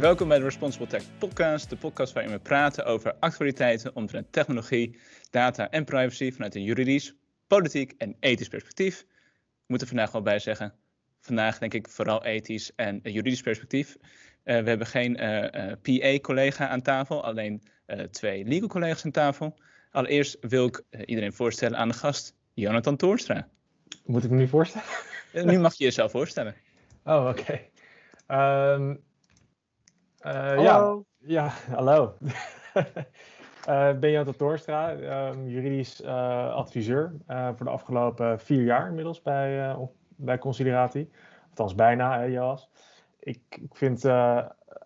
Welkom bij de Responsible Tech Podcast, de podcast waarin we praten over actualiteiten omtrent technologie, data en privacy vanuit een juridisch, politiek en ethisch perspectief. Ik moet er vandaag wel bij zeggen, vandaag denk ik vooral ethisch en juridisch perspectief. Uh, we hebben geen uh, uh, PA-collega aan tafel, alleen twee legal collega's aan tafel. Allereerst wil ik iedereen voorstellen aan de gast, Jonathan Toorstra. Moet ik me nu voorstellen? nu mag je jezelf voorstellen. Oh, oké. Okay. Um, uh, ja, ja, hallo. uh, ben Jonathan Toorstra, um, juridisch uh, adviseur voor de afgelopen vier jaar inmiddels bij, bij Consideratie. Althans bijna, hè. Ik, ik vind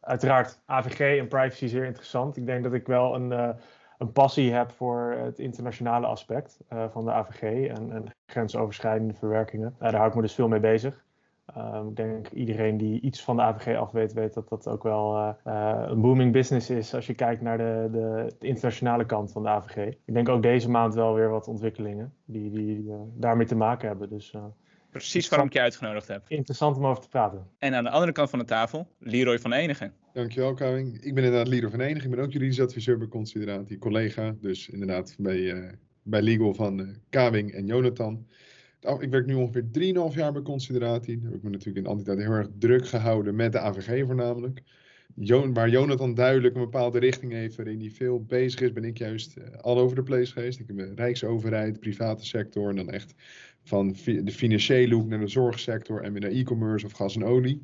uiteraard AVG en privacy zeer interessant. Ik denk dat ik wel een een passie heb voor het internationale aspect van de AVG en, en grensoverschrijdende verwerkingen. Daar hou ik me dus veel mee bezig. Um, ik denk iedereen die iets van de AVG af weet, weet dat dat ook wel uh, een booming business is als je kijkt naar de, de, de, internationale kant van de AVG. Ik denk ook deze maand wel weer wat ontwikkelingen die, die daarmee te maken hebben. Dus Precies waarom ik je uitgenodigd heb. Interessant om over te praten. En aan de andere kant van de tafel, Leroy van Enigen. Dankjewel, Kawing. Ik ben inderdaad Leroy van Enigen. Ik ben ook juridisch adviseur bij Consideratie, collega. Dus inderdaad bij, uh, bij Legal van uh, Kawing en Jonathan. Ik werk nu ongeveer 3,5 jaar bij Consideratie. Daar heb ik me natuurlijk in altijd heel erg druk gehouden met de AVG voornamelijk. waar Jonathan duidelijk een bepaalde richting heeft waarin hij veel bezig is, ben ik juist uh, all over the place geweest. Ik heb Rijksoverheid, private sector en dan echt van de financiële hoek naar de zorgsector en weer naar e-commerce of gas en olie.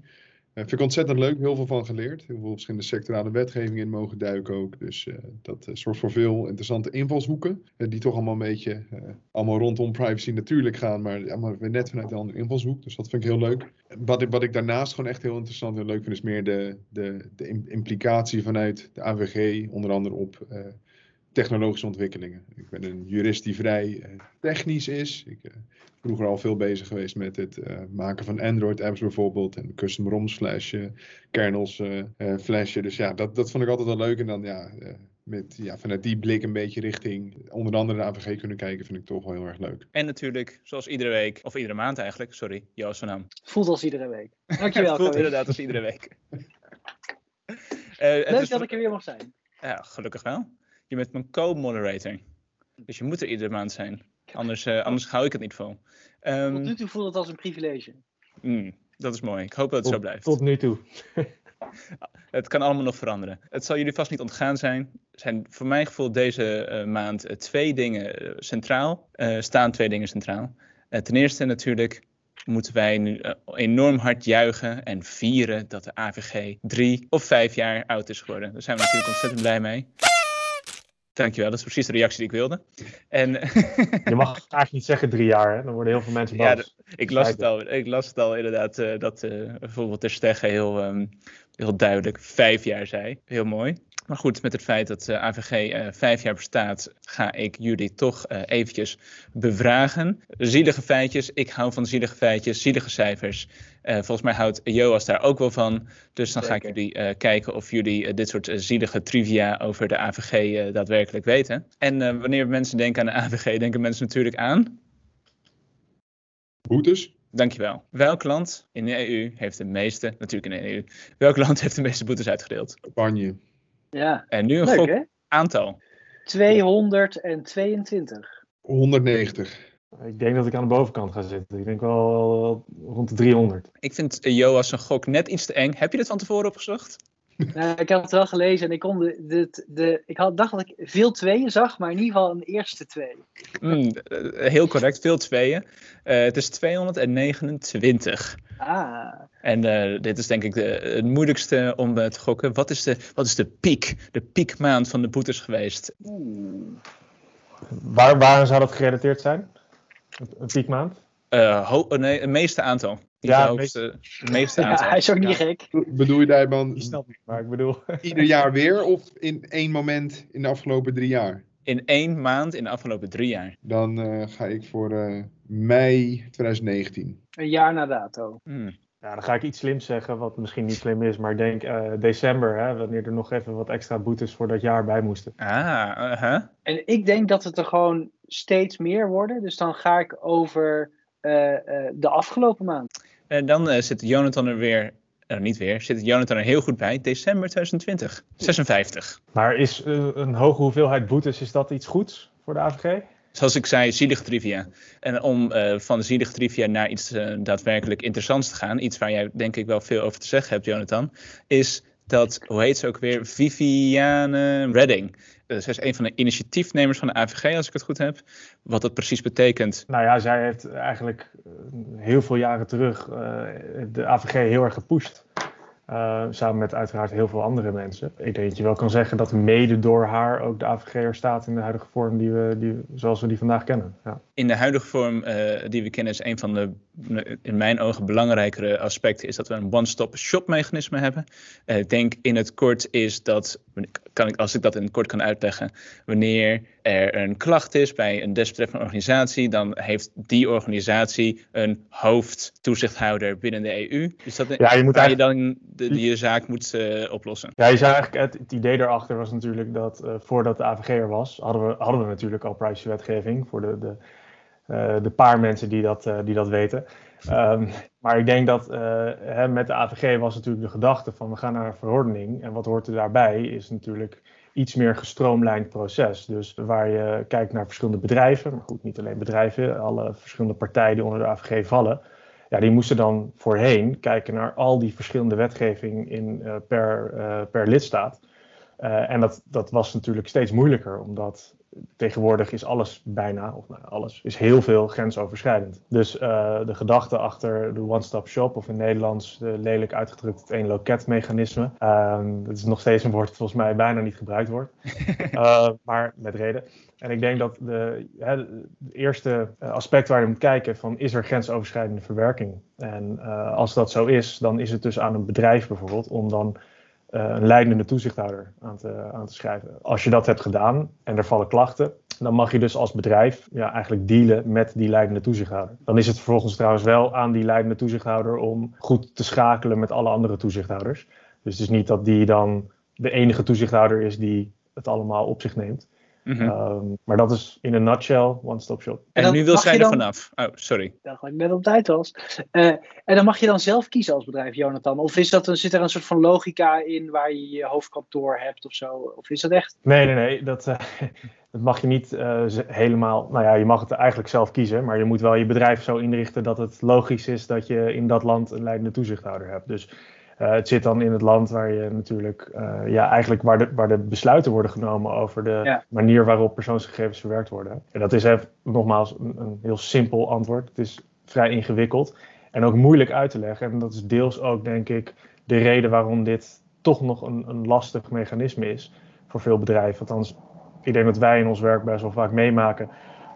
Uh, vind ik ontzettend leuk, heel veel van geleerd. Heel veel verschillende sectorale wetgevingen in mogen duiken ook. Dus uh, dat uh, zorgt voor veel interessante invalshoeken. die toch allemaal een beetje allemaal rondom privacy natuurlijk gaan, maar allemaal weer net vanuit een andere invalshoek. Dus dat vind ik heel leuk. Wat ik, wat ik daarnaast gewoon echt heel interessant en leuk vind, is meer de, de, de implicatie vanuit de AVG, onder andere op technologische ontwikkelingen. Ik ben een jurist die vrij uh, technisch is. Ik ben uh, vroeger al veel bezig geweest met het uh, maken van Android-apps bijvoorbeeld. En custom ROMs flashje, kernels flashje. Dus ja, dat, dat vond ik altijd wel leuk. En dan ja, met, ja, vanuit die blik een beetje richting onder andere de AVG kunnen kijken, vind ik toch wel heel erg leuk. En natuurlijk, zoals iedere week, of iedere maand eigenlijk, sorry, Joost van Naam. Voelt als iedere week. Dankjewel. Voelt inderdaad als iedere week. leuk dat ik er weer mag zijn. Ja, gelukkig wel. Je bent mijn co-moderator. Dus je moet er iedere maand zijn. Anders, uh, anders hou ik het niet vol. Um, tot nu toe voelt het als een privilege. Mm, dat is mooi. Ik hoop dat het zo blijft. Tot nu toe. het kan allemaal nog veranderen. Het zal jullie vast niet ontgaan zijn. Er zijn voor mijn gevoel deze uh, maand uh, twee dingen centraal. staan twee dingen centraal. ten eerste natuurlijk moeten wij nu enorm hard juichen en vieren dat de AVG drie of vijf jaar oud is geworden. Daar zijn we natuurlijk ontzettend blij mee. Dankjewel, dat is precies de reactie die ik wilde. En, je mag eigenlijk niet zeggen drie jaar, hè? dan worden heel veel mensen boos. Ja, ik, las het al, ik las het al inderdaad, uh, dat uh, bijvoorbeeld Ter Stegge heel, um, heel duidelijk vijf jaar zei. Heel mooi. Maar goed, met het feit dat uh, AVG uh, vijf jaar bestaat, ga ik jullie toch uh, eventjes bevragen. Zielige feitjes, ik hou van zielige feitjes, zielige cijfers. Volgens mij houdt Joas daar ook wel van. Dus dan Zeker. ga ik jullie kijken of jullie dit soort zielige trivia over de AVG daadwerkelijk weten. En wanneer mensen denken aan de AVG, denken mensen natuurlijk aan... Boetes. Dankjewel. Welk land in de EU heeft de meeste, natuurlijk in de EU, welk land heeft de meeste boetes uitgedeeld? Spanje. Ja. En nu een Leuk, gok, aantal. 222. 190. Ik denk dat ik aan de bovenkant ga zitten. Ik denk wel rond de 300. Ik vind Joas een gok net iets te eng. Heb je dit van tevoren opgezocht? Nou, ik had het wel gelezen en ik, kon de, de, de, ik had, dacht dat ik veel tweeën zag, maar in ieder geval een eerste twee. Mm, heel correct, veel tweeën. Uh, het is 229. Ah. En uh, dit is denk ik de, het moeilijkste om uh, te gokken. Wat is, de, wat is de piek, de piekmaand van de boetes geweest? Waar, waar zou dat gerelateerd zijn? Een piekmaand? Uh, nee, het meeste aantal. Ja, het meeste, aantal. Ja, hij is ook niet ja. gek. Bedoel je daar dan Die snap ik, maar ik bedoel... ieder jaar weer of in één moment in de afgelopen drie jaar? In één maand in de afgelopen drie jaar. Dan uh, ga ik voor uh, mei 2019. Een jaar na dato. Hmm. Ja, dan ga ik iets slims zeggen, wat misschien niet slim is, maar ik denk uh, december, hè, wanneer er nog even wat extra boetes voor dat jaar bij moesten. Ah, uh -huh. En ik denk dat het er gewoon steeds meer worden, dus dan ga ik over uh, de afgelopen maand. En dan zit Jonathan er weer nou niet weer, zit Jonathan er heel goed bij, december 2020, 56. Maar is uh, een hoge hoeveelheid boetes, is dat iets goeds voor de AVG? Zoals ik zei, zielig trivia. En om uh, van zielig trivia naar iets uh, daadwerkelijk interessants te gaan, iets waar jij denk ik wel veel over te zeggen hebt, Jonathan, is dat, hoe heet ze ook weer, Viviane Redding. Uh, zij is een van de initiatiefnemers van de AVG, als ik het goed heb. Wat dat precies betekent. Nou ja, zij heeft eigenlijk heel veel jaren terug de AVG heel erg gepusht. Uh, samen met uiteraard heel veel andere mensen. Ik denk dat je wel kan zeggen dat mede door haar ook de AVG er staat in de huidige vorm die we, die, zoals we die vandaag kennen. Ja. In de huidige vorm uh, die we kennen is een van de, in mijn ogen, belangrijkere aspecten is dat we een one-stop-shop mechanisme hebben. Uh, ik denk in het kort is dat, kan ik, als ik dat in het kort kan uitleggen, wanneer er een klacht is bij een desbetreffende organisatie, dan heeft die organisatie een hoofdtoezichthouder binnen de EU. Dus dat ja, je moet waar je dan de, die je zaak moet uh, oplossen. Ja, je zou eigenlijk het, het idee daarachter was natuurlijk dat uh, voordat de AVG er was, hadden we, hadden we natuurlijk al privacywetgeving voor de, de, uh, de paar mensen die dat, die dat weten. Um, maar ik denk dat hè, met de AVG was natuurlijk de gedachte van we gaan naar een verordening. En wat hoort er daarbij is natuurlijk iets meer gestroomlijnd proces. Dus waar je kijkt naar verschillende bedrijven, maar goed, niet alleen bedrijven, alle verschillende partijen die onder de AVG vallen. Ja, die moesten dan voorheen kijken naar al die verschillende wetgeving in, uh, per, uh, per lidstaat. Uh, en dat, dat was natuurlijk steeds moeilijker, omdat tegenwoordig is alles bijna, of nou, alles, is heel veel grensoverschrijdend. Dus uh, de gedachte achter de one-stop shop, of in Nederlands lelijk uitgedrukt het één loketmechanisme, uh, dat is nog steeds een woord dat volgens mij bijna niet gebruikt wordt, uh, maar met reden. En ik denk dat de, hè, het eerste aspect waar je moet kijken van is er grensoverschrijdende verwerking? En als dat zo is, dan is het dus aan een bedrijf bijvoorbeeld om dan een leidende toezichthouder aan te, aan te schrijven. Als je dat hebt gedaan en er vallen klachten, dan mag je dus als bedrijf ja, eigenlijk dealen met die leidende toezichthouder. Dan is het vervolgens trouwens wel aan die leidende toezichthouder om goed te schakelen met alle andere toezichthouders. Dus het is niet dat die dan de enige toezichthouder is die het allemaal op zich neemt. Mm -hmm. um, maar dat is in een nutshell one-stop shop. En, en nu wil zij er dan... vanaf. Oh, sorry. Ik dacht dat ik net op tijd was. Uh, en dan mag je dan zelf kiezen als bedrijf, Jonathan? Of is dat een, zit er een soort van logica in waar je je hoofdkantoor hebt of zo? Of is dat echt? Nee, nee, nee. Dat, uh, dat mag je niet uh, helemaal. Nou ja, je mag het eigenlijk zelf kiezen. Maar je moet wel je bedrijf zo inrichten dat het logisch is dat je in dat land een leidende toezichthouder hebt. Dus uh, het zit dan in het land waar je natuurlijk, uh, ja, eigenlijk waar de, waar de besluiten worden genomen over de ja. manier waarop persoonsgegevens verwerkt worden. En dat is even, nogmaals een, een, heel simpel antwoord. Het is vrij ingewikkeld en ook moeilijk uit te leggen. En dat is deels ook, denk ik, de reden waarom dit toch nog een, een lastig mechanisme is voor veel bedrijven. Althans, ik denk dat wij in ons werk best wel vaak meemaken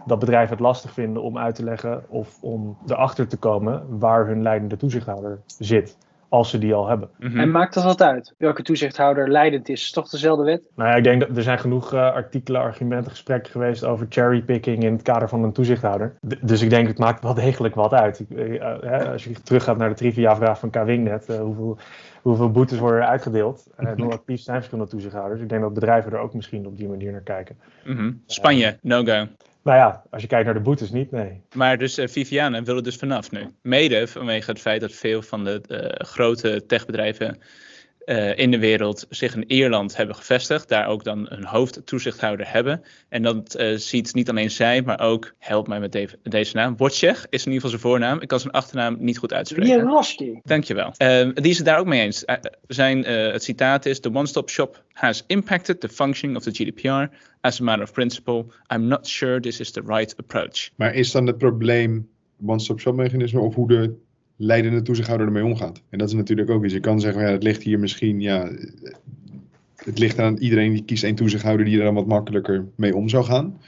dat bedrijven het lastig vinden om uit te leggen of om erachter te komen waar hun leidende toezichthouder zit als ze die al hebben. Mm-hmm. En maakt dat wat uit? Welke toezichthouder leidend is? Is toch dezelfde wet? Nou ja, ik denk dat er zijn genoeg uh, artikelen, argumenten, gesprekken geweest over cherrypicking in het kader van een toezichthouder. D- dus ik denk het maakt wel degelijk wat uit. Ik, uh, uh, als je teruggaat naar de trivia-vraag van Kwingnet, hoeveel, hoeveel boetes worden er uitgedeeld? En hoe actief zijn verschillende toezichthouders? Ik denk dat bedrijven er ook misschien op die manier naar kijken. Mm-hmm. Spanje, no-go. Nou ja, als je kijkt naar de boetes niet, nee. Maar dus uh, Viviane wil dus vanaf nu. Mede vanwege het feit dat veel van de uh, grote techbedrijven uh, in de wereld zich in Ierland hebben gevestigd. Daar ook dan een hoofdtoezichthouder hebben. En dat uh, ziet niet alleen zij, maar ook, help mij met de, deze naam, Wojciech is in ieder geval zijn voornaam. Ik kan zijn achternaam niet goed uitspreken. Jaroski. Dankjewel. Uh, die is het daar ook mee eens. zijn, het citaat is, the one-stop shop has impacted the functioning of the GDPR. As a matter of principle, I'm not sure this is the right approach. Maar is dan het probleem one-stop shop mechanisme of hoe de leidende toezichthouder ermee omgaat. En dat is natuurlijk ook iets. Je kan zeggen, ja, het ligt hier misschien, ja, het ligt aan iedereen die kiest één toezichthouder die er dan wat makkelijker mee om zou gaan.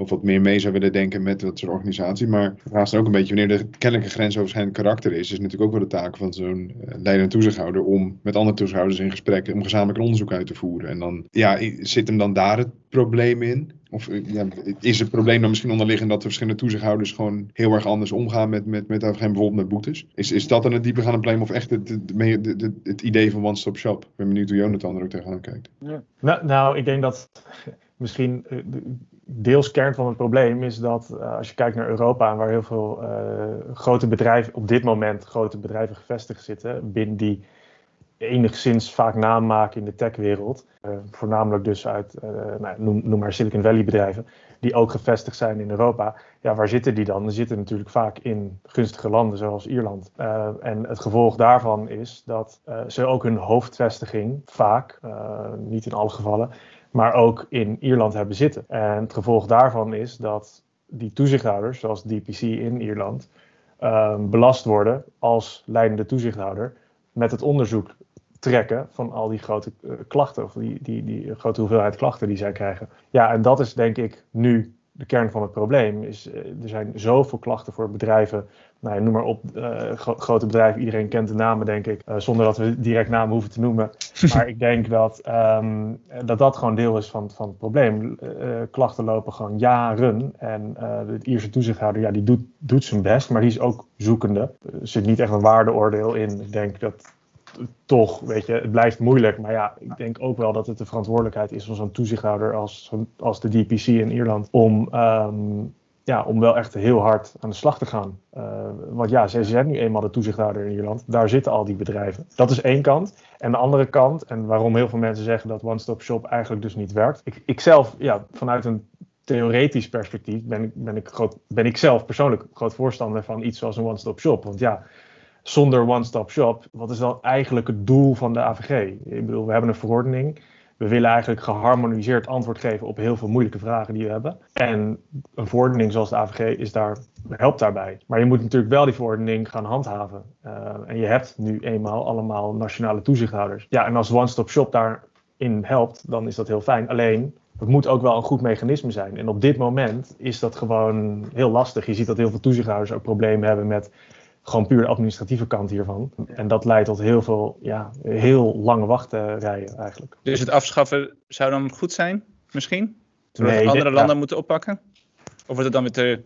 Of wat meer mee zou willen denken met dat soort organisatie. Maar daarnaast ook een beetje, wanneer de kennelijke grensoverschrijdend karakter is, is natuurlijk ook wel de taak van zo'n uh, leidende toezichthouder om met andere toezichthouders in gesprek, om gezamenlijk onderzoek uit te voeren. En dan, ja, zit hem dan daar het probleem in? Of ja, is het probleem dan misschien onderliggend dat de verschillende toezichthouders gewoon heel erg anders omgaan met, met, met bijvoorbeeld met boetes? Is, is dat dan het diepergaande probleem of echt het, het, het, idee van One Stop Shop? Ik ben benieuwd hoe Jonathan er ook tegenaan kijkt. Ja. Nou, nou, ik denk dat misschien deels kern van het probleem is dat uh, als je kijkt naar Europa, waar heel veel uh, grote bedrijven op dit moment grote bedrijven gevestigd zitten, binnen die enigszins vaak naam maken in de techwereld. Uh, voornamelijk dus uit, nou, noem, noem, maar Silicon Valley bedrijven, die ook gevestigd zijn in Europa. Ja, waar zitten die dan? Die zitten natuurlijk vaak in gunstige landen zoals Ierland. en het gevolg daarvan is dat ze ook hun hoofdvestiging vaak, niet in alle gevallen, maar ook in Ierland hebben zitten. En het gevolg daarvan is dat die toezichthouders, zoals DPC in Ierland, um, belast worden als leidende toezichthouder met het onderzoek trekken van al die grote uh, klachten, of die, die, die grote hoeveelheid klachten die zij krijgen. Ja, en dat is denk ik nu de kern van het probleem. Is, uh, er zijn zoveel klachten voor bedrijven nou ja, noem maar op, uh, grote bedrijven, iedereen kent de namen, denk ik, uh, zonder dat we direct namen hoeven te noemen. Maar ik denk dat, um, dat dat gewoon deel is van, van het probleem. Uh, klachten lopen gewoon jaren en de Ierse toezichthouder, ja, die doet, doet zijn best, maar die is ook zoekende. Er zit niet echt een waardeoordeel in. Ik denk dat toch, weet je, het blijft moeilijk. Maar ja, ik denk ook wel dat het de verantwoordelijkheid is van zo'n toezichthouder als, als de DPC in Ierland om um, ja, om wel echt heel hard aan de slag te gaan. Uh, want ja, ze zijn nu eenmaal de toezichthouder in Ierland. Daar zitten al die bedrijven. Dat is één kant. En de andere kant, en waarom heel veel mensen zeggen dat One Stop Shop eigenlijk dus niet werkt. Ik, ik zelf, ja, vanuit een theoretisch perspectief ben ik, ben, ik groot, ben ik zelf persoonlijk groot voorstander van iets zoals een One Stop Shop. Want ja, zonder One Stop Shop, wat is dan eigenlijk het doel van de AVG? Ik bedoel, we hebben een verordening we willen eigenlijk geharmoniseerd antwoord geven op heel veel moeilijke vragen die we hebben. En een verordening zoals de AVG is daar, helpt daarbij. Maar je moet natuurlijk wel die verordening gaan handhaven. Uh, en je hebt nu eenmaal allemaal nationale toezichthouders. Ja, en als One Stop Shop daarin helpt, dan is dat heel fijn. Alleen, het moet ook wel een goed mechanisme zijn. En op dit moment is dat gewoon heel lastig. Je ziet dat heel veel toezichthouders ook problemen hebben met gewoon puur de administratieve kant hiervan. En dat leidt tot heel veel, ja, heel lange wachtrijen eigenlijk. Dus het afschaffen zou dan goed zijn, misschien? Zodat nee, andere landen moeten oppakken? Of wordt het dan weer te...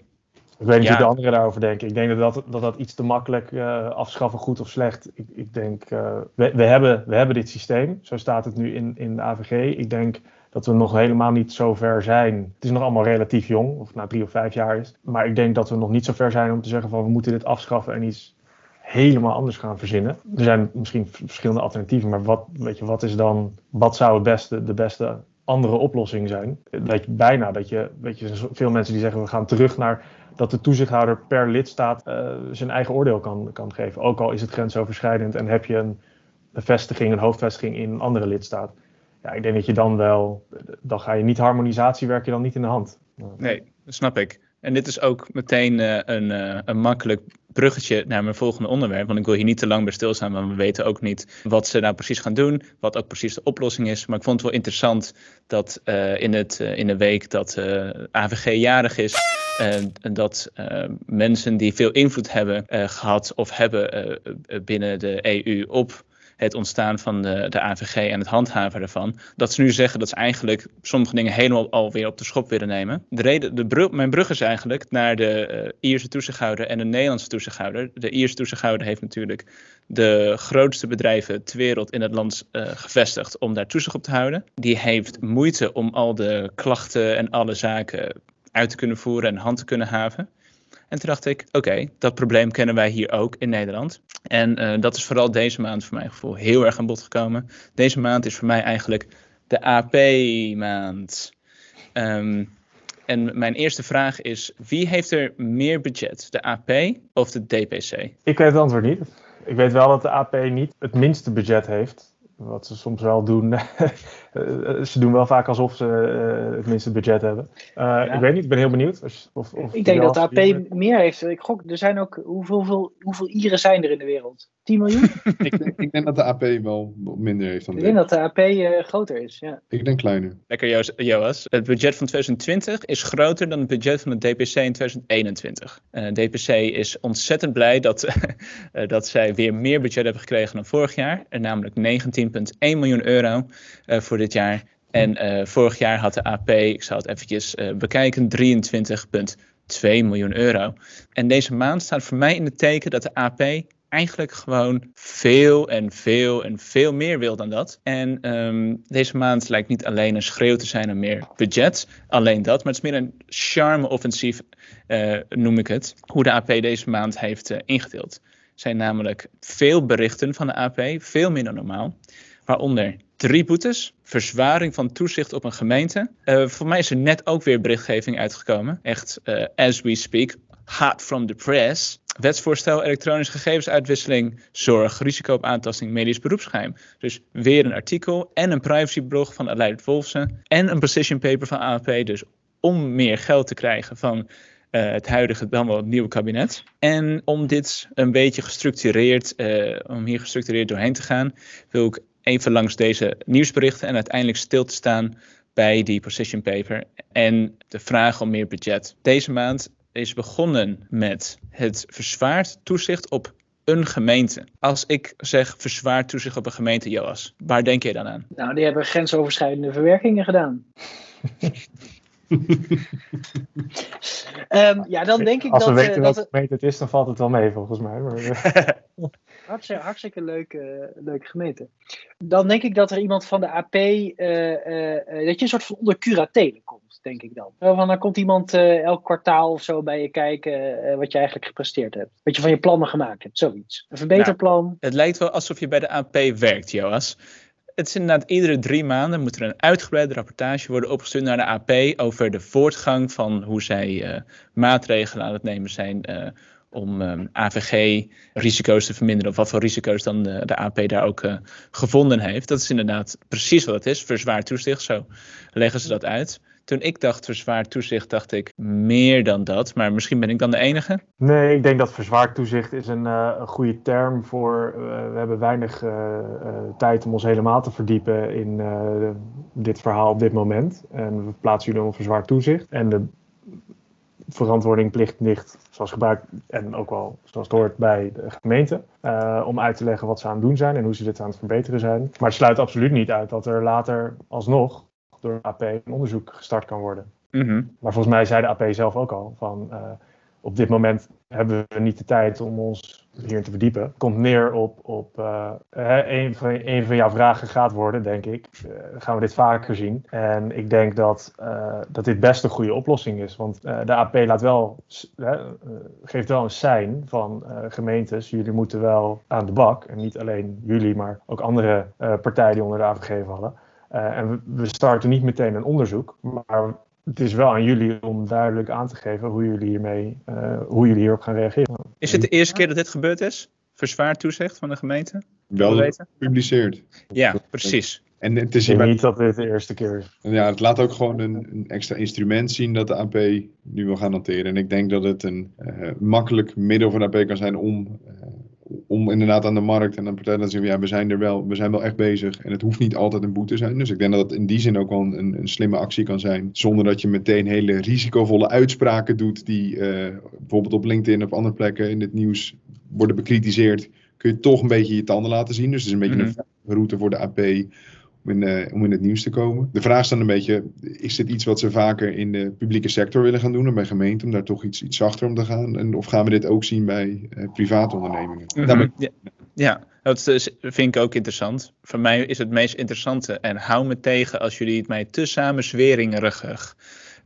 Ik weet niet ja. hoe de anderen daarover denken. Ik denk dat dat, dat, dat iets te makkelijk uh, afschaffen, goed of slecht. Ik, ik denk, uh, we, we, hebben, we hebben dit systeem. Zo staat het nu in, in de AVG. Ik denk dat we nog helemaal niet zo ver zijn. Het is nog allemaal relatief jong, of na drie of vijf jaar is. Maar ik denk dat we nog niet zo ver zijn om te zeggen van we moeten dit afschaffen en iets helemaal anders gaan verzinnen. Er zijn misschien verschillende alternatieven, maar wat, weet je, wat is dan, wat zou het beste, de beste andere oplossing zijn? Dat je bijna, dat je, weet je, veel mensen die zeggen we gaan terug naar dat de toezichthouder per lidstaat uh, zijn eigen oordeel kan, kan geven. Ook al is het grensoverschrijdend en heb je een vestiging, een hoofdvestiging in een andere lidstaat ja, ik denk dat je dan wel, dan ga je niet harmonisatie werk je dan niet in de hand. Nee, dat snap ik. En dit is ook meteen uh, een, uh, een makkelijk bruggetje naar mijn volgende onderwerp. Want ik wil hier niet te lang bij stilstaan, want we weten ook niet wat ze nou precies gaan doen. Wat ook precies de oplossing is. Maar ik vond het wel interessant dat uh, in, het, in de week dat AVG jarig is. dat mensen die veel invloed hebben gehad of hebben binnen de EU op het ontstaan van de, de AVG en het handhaven ervan. Dat ze nu zeggen dat ze eigenlijk sommige dingen helemaal alweer op de schop willen nemen. De reden, de mijn brug is eigenlijk naar de uh, Ierse toezichthouder en de Nederlandse toezichthouder. De Ierse toezichthouder heeft natuurlijk de grootste bedrijven ter wereld in het land uh, gevestigd om daar toezicht op te houden. Die heeft moeite om al de klachten en alle zaken uit te kunnen voeren en hand te kunnen haven. En toen dacht ik, oké, dat probleem kennen wij hier ook in Nederland. En uh, dat is vooral deze maand voor mijn gevoel heel erg aan bod gekomen. Deze maand is voor mij eigenlijk de AP-maand. Ehm, en mijn eerste vraag is, wie heeft er meer budget, de AP of de DPC? Ik weet het antwoord niet. Ik weet wel dat de AP niet het minste budget heeft. Wat ze soms wel doen. ze doen wel vaak alsof ze uh, het minste budget hebben. Uh, ja. Ik weet niet, ik ben heel benieuwd. Of, of ik denk dat de AP meer heeft. Ik gok, er zijn ook. Hoeveel, hoeveel, hoeveel Ieren zijn er in de wereld? 10 miljoen? ik, denk, ik, denk, dat de AP wel minder heeft dan Ik denk dat de AP uh, groter is, ja. Ik denk kleiner. Lekker Joas. Het budget van 2020 is groter dan het budget van het DPC in 2021. Uh, DPC is ontzettend blij dat, uh, dat zij weer meer budget hebben gekregen dan vorig jaar. namelijk 19,1 miljoen euro voor dit jaar. En vorig jaar had de AP, ik zal het eventjes bekijken, 23,2 miljoen euro. En deze maand staat voor mij in het teken dat de AP eigenlijk gewoon veel en veel en veel meer wil dan dat. En um, deze maand lijkt niet alleen een schreeuw te zijn naar meer budget, alleen dat, maar het is meer een charme-offensief, uh, noem ik het, hoe de AP deze maand heeft ingedeeld. zijn namelijk veel berichten van de AP, veel minder normaal. Waaronder drie boetes, verzwaring van toezicht op een gemeente. Uh, voor mij is er net ook weer berichtgeving uitgekomen. Echt, uh, as we speak, hot from the press. Wetsvoorstel elektronische gegevensuitwisseling, zorg, risico op aantasting, medisch beroepsgeheim. Dus weer een artikel en een privacyblog van Aleid Wolfsen en een position paper van AAP. Dus om meer geld te krijgen van uh, het huidige, dan wel het nieuwe kabinet. En om dit een beetje gestructureerd, om hier gestructureerd doorheen te gaan, wil ik even langs deze nieuwsberichten en uiteindelijk stil te staan bij die position paper en de vraag om meer budget. Deze maand is begonnen met het verzwaard toezicht op een gemeente. Als ik zeg verzwaard toezicht op een gemeente, Joas, waar denk je dan aan? Nou, die hebben grensoverschrijdende verwerkingen gedaan. um, ja, dan denk ik Als dat... we weten uh, welke gemeente het is, dan valt het wel mee volgens mij. Maar, hartstikke, hartstikke leuke, leuke gemeente. Dan denk ik dat er iemand van de AP, uh, uh, dat je een soort van onder curatele komt, denk ik dan. Van, dan komt iemand elk kwartaal of zo bij je kijken wat je eigenlijk gepresteerd hebt. Wat je van je plannen gemaakt hebt, zoiets. Een verbeterplan. Nou, het lijkt wel alsof je bij de AP werkt, Joas. Het is inderdaad iedere drie maanden moet er een uitgebreide rapportage worden opgestuurd naar de AP over de voortgang van hoe zij maatregelen aan het nemen zijn om um, AVG-risico's te verminderen. Of wat voor risico's dan de, de AP daar ook uh, gevonden heeft. Dat is inderdaad precies wat het is. Verzwaard toezicht, zo leggen ze dat uit. Toen ik dacht verzwaard toezicht, dacht ik meer dan dat. Maar misschien ben ik dan de enige. Nee, ik denk dat verzwaard toezicht is een, uh, een goede term voor. We hebben weinig tijd om ons helemaal te verdiepen in dit verhaal op dit moment. En we plaatsen jullie onder verzwaard toezicht. En de verantwoording plicht ligt, zoals gebruikt en ook wel zoals het hoort bij de gemeente, uh, om uit te leggen wat ze aan het doen zijn en hoe ze dit aan het verbeteren zijn. Maar het sluit absoluut niet uit dat er later alsnog door de AP een onderzoek gestart kan worden. Mm -hmm. Maar volgens mij zei de AP zelf ook al van uh, op dit moment hebben we niet de tijd om ons hierin te verdiepen. Komt neer op, op uh, een, van, een van jouw vragen gaat worden, denk ik. Uh, gaan we dit vaker zien. En ik denk dat, uh, dat dit best een goede oplossing is. Want de AP laat wel, geeft wel een sein van gemeentes. Jullie moeten wel aan de bak. En niet alleen jullie, maar ook andere partijen die onder de AVG vallen. en we starten niet meteen een onderzoek. Maar het is wel aan jullie om duidelijk aan te geven hoe jullie, hiermee, uh, hoe jullie hierop gaan reageren. Is het de eerste keer dat dit gebeurd is? Verzwaard toezicht van de gemeente? Wel gepubliceerd. Ja, precies. En het is ik denk niet dat dit de eerste keer is. Ja, het laat ook gewoon een, een, extra instrument zien dat de AP nu wil gaan hanteren. En ik denk dat het een uh, makkelijk middel voor de AP kan zijn om, uh, om inderdaad aan de markt en aan partijen te zeggen, ja, we zijn er wel, we zijn wel echt bezig. En het hoeft niet altijd een boete te zijn. Dus ik denk dat het in die zin ook wel een, een slimme actie kan zijn. Zonder dat je meteen hele risicovolle uitspraken doet die uh, bijvoorbeeld op LinkedIn of andere plekken in het nieuws worden bekritiseerd. Kun je toch een beetje je tanden laten zien. Dus het is een beetje mm -hmm. een route voor de AP om in, uh, om in het nieuws te komen. De vraag is dan een beetje, is dit iets wat ze vaker in de publieke sector willen gaan doen en bij gemeenten, om daar toch iets, iets zachter om te gaan? En, of gaan we dit ook zien bij uh, private ondernemingen? Mm -hmm. ja, ja, dat is, vind ik ook interessant. Voor mij is het meest interessante, en hou me tegen als jullie het mij te samenzweringerig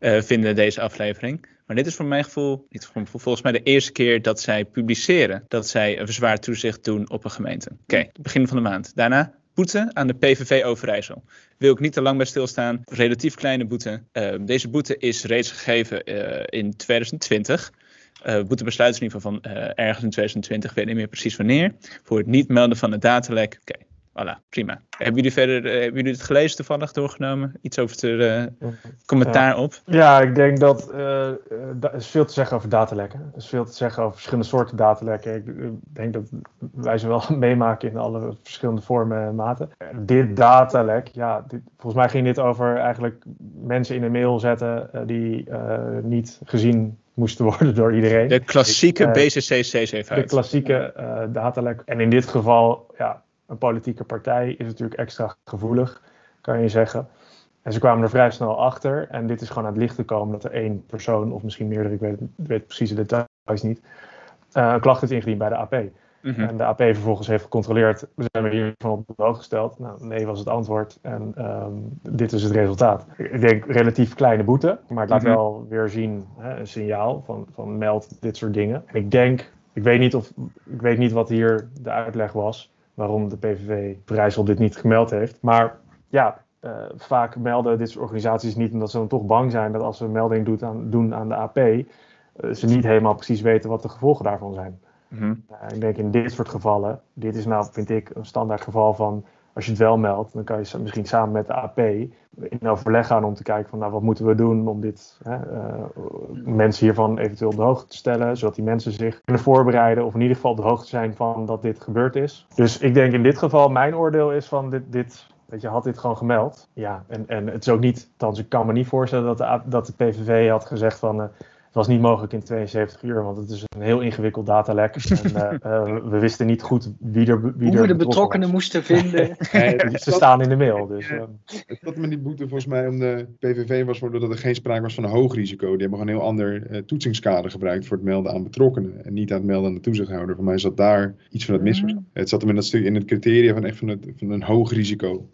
uh, vinden, deze aflevering. Maar dit is voor mijn gevoel, niet voor mijn gevoel, volgens mij de eerste keer dat zij publiceren dat zij een verzwaard toezicht doen op een gemeente. Oké, okay, begin van de maand. Daarna boete aan de PVV Overijssel. Wil ik niet te lang bij stilstaan. Relatief kleine boete. Uh, deze boete is reeds gegeven uh, in 2020. Uh, boetebesluit is in ieder geval van ergens in 2020, ik weet niet meer precies wanneer. Voor het niet melden van het datalek. Oké, voilà, prima. Hebben jullie, verder, uh, hebben jullie het gelezen toevallig doorgenomen? Iets over het commentaar ja. op? Ja, ik denk dat er is veel te zeggen over datalekken. Er is veel te zeggen over verschillende soorten datalekken. Ik denk dat wij ze wel meemaken in alle verschillende vormen en maten. Dit datalek, ja, dit, volgens mij ging dit over eigenlijk mensen in een mail zetten die niet gezien moesten worden door iedereen. De klassieke uh, BCC-C7 De klassieke uh, datalek. En in dit geval, ja, een politieke partij is natuurlijk extra gevoelig, kan je zeggen. En ze kwamen er vrij snel achter. En dit is gewoon aan het licht gekomen dat er één persoon, of misschien meerdere, ik weet, weet precies de details niet, uh, een klacht heeft ingediend bij de AP. Mm -hmm. En de AP vervolgens heeft gecontroleerd, we zijn we hiervan op de hoogte gesteld. Nou, nee was het antwoord en um, dit is het resultaat. Ik denk relatief kleine boete, maar het laat mm -hmm. wel weer zien, hè, een signaal van, van meld dit soort dingen. En ik denk Ik weet, niet of, ik weet niet wat hier de uitleg was waarom de PVV Vrijsel dit niet gemeld heeft. Maar ja, uh, vaak melden dit soort organisaties niet omdat ze dan toch bang zijn dat als ze een melding doet aan, doen aan de AP, uh, ze niet helemaal precies weten wat de gevolgen daarvan zijn. Mm -hmm. uh, ik denk in dit soort gevallen, dit is nou vind ik een standaard geval van als je het wel meldt, dan kan je misschien samen met de AP in overleg gaan om te kijken van nou wat moeten we doen om dit hè, mensen hiervan eventueel op de hoogte te stellen, zodat die mensen zich kunnen voorbereiden of in ieder geval op de hoogte zijn van dat dit gebeurd is. Dus ik denk in dit geval mijn oordeel is van dit, dit Weet je, had dit gewoon gemeld. Ja, en, en het is ook niet, althans ik kan me niet voorstellen dat de, dat de PVV had gezegd van... Uh, het was niet mogelijk in 72 uur, want het is een heel ingewikkeld datalek. En, uh, uh, we wisten niet goed wie er wie Hoe er we de betrokkenen moesten vinden. nee, ze staan in de mail. Dus, uh. Het zat met die boete volgens mij om de PVV was dat er geen sprake was van een hoog risico. Die hebben gewoon een heel ander toetsingskader gebruikt voor het melden aan betrokkenen. En niet aan het melden aan de toezichthouder. Voor mij zat daar iets van het misverstand. Mm. Het zat hem in, dat stuk, in het criteria van echt van, het, van een hoog risico.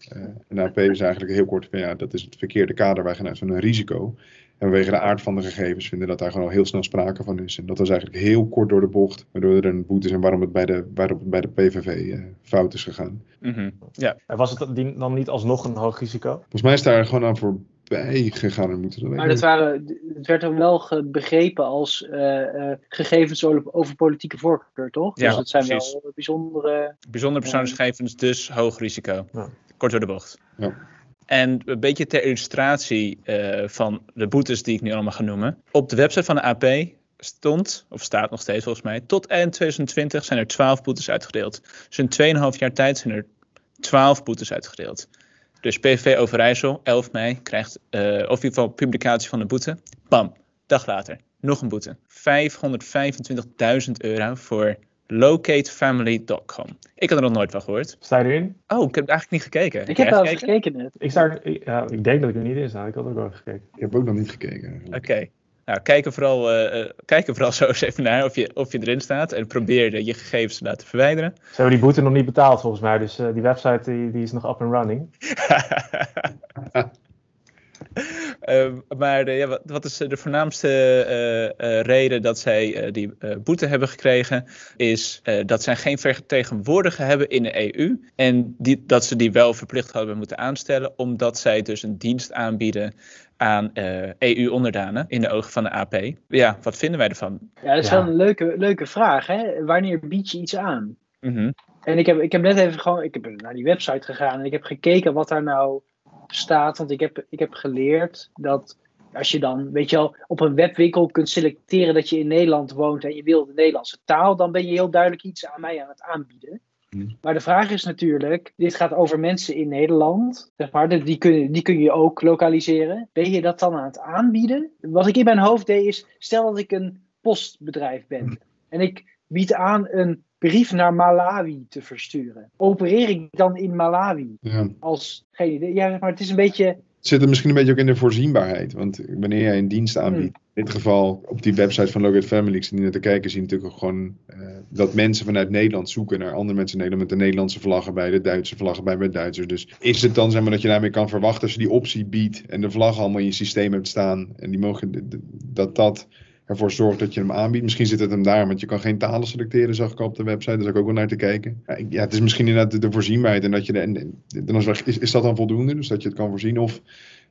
en de AP is eigenlijk heel kort van ja, dat is het verkeerde kader. Wij gaan uit van een risico. En vanwege de aard van de gegevens vinden dat daar gewoon al heel snel sprake van is. En dat was eigenlijk heel kort door de bocht, waardoor er een boete is en waarom het bij de, waarom het bij de PVV uh, fout is gegaan. Mm -hmm. ja. En was het dan niet alsnog een hoog risico? Volgens mij is daar gewoon aan voorbij gegaan. En moeten maar dat waren, het werd dan wel begrepen als uh, uh, gegevens over, over, politieke voorkeur, toch? Ja, dus dat zijn precies. wel bijzondere... Bijzondere persoonsgegevens, dus hoog risico. Ja. Kort door de bocht. Ja. En een beetje ter illustratie uh, van de boetes die ik nu allemaal ga noemen. Op de website van de AP stond, of staat nog steeds volgens mij, tot eind 2020 zijn er 12 boetes uitgedeeld. Dus in 2,5 jaar tijd zijn er 12 boetes uitgedeeld. Dus PVV Overijssel, 11 mei, krijgt, uh, of in ieder geval publicatie van de boete. Bam, dag later, nog een boete. 525.000 euro voor locatefamily.com. Ik had er nog nooit van gehoord. Sta je erin? Oh, ik heb eigenlijk niet gekeken. Ik heb wel eens gekeken net. Ik, sta, ik, ja, ik denk dat ik er niet in sta. Ik had ook wel gekeken. Ik heb ook nog niet gekeken. Oké. Okay. Nou, kijk er, vooral, uh, kijk er vooral zo eens even naar of je, of je erin staat. En probeer je gegevens te laten verwijderen. Ze hebben die boete nog niet betaald volgens mij. Dus uh, die website die, die is nog up and running. Uh, maar uh, ja, wat, wat, is de voornaamste uh, reden dat zij die boete hebben gekregen? Is dat zij geen vertegenwoordiger hebben in de EU. En die, dat ze die wel verplicht hadden moeten aanstellen. Omdat zij dus een dienst aanbieden aan EU-onderdanen in de ogen van de AP. Ja, wat vinden wij ervan? Ja, dat is ja. wel een leuke, leuke vraag. Hè? Wanneer bied je iets aan? Mm -hmm. En ik heb, ik heb net even gewoon, ik heb naar die website gegaan en ik heb gekeken wat daar nou staat. Want ik heb, ik heb geleerd dat als je dan, weet je wel, op een webwinkel kunt selecteren dat je in Nederland woont en je wil de Nederlandse taal, dan ben je heel duidelijk iets aan mij aan het aanbieden. Hmm. Maar de vraag is natuurlijk, dit gaat over mensen in Nederland, zeg maar, die kun, die kun je ook lokaliseren. Ben je dat dan aan het aanbieden? Wat ik in mijn hoofd deed is, stel dat ik een postbedrijf ben en ik bied aan een brief naar Malawi te versturen. Opereer ik dan in Malawi? Ja. Als geen idee. Ja, maar het is een beetje. Het zit er misschien een beetje ook in de voorzienbaarheid. Want wanneer jij een dienst aanbiedt, Hmm. in dit geval op die website van Logit Family, ik zit naar te kijken, zie je natuurlijk ook gewoon uh, dat mensen vanuit Nederland zoeken naar andere mensen in Nederland met de Nederlandse vlaggen bij, de Duitse vlaggen bij, met Duitsers. Dus is het dan zeg maar dat je daarmee kan verwachten als je die optie biedt en de vlag allemaal in je systeem hebt staan en die mogen, dat dat ervoor zorgt dat je hem aanbiedt. Misschien zit het hem daar, want je kan geen talen selecteren, zag ik op de website. Daar zag ik ook wel naar te kijken. Ja, het is misschien inderdaad de, voorzienbaarheid. En dat je de, en, dan is, is dat dan voldoende, dus dat je het kan voorzien? Of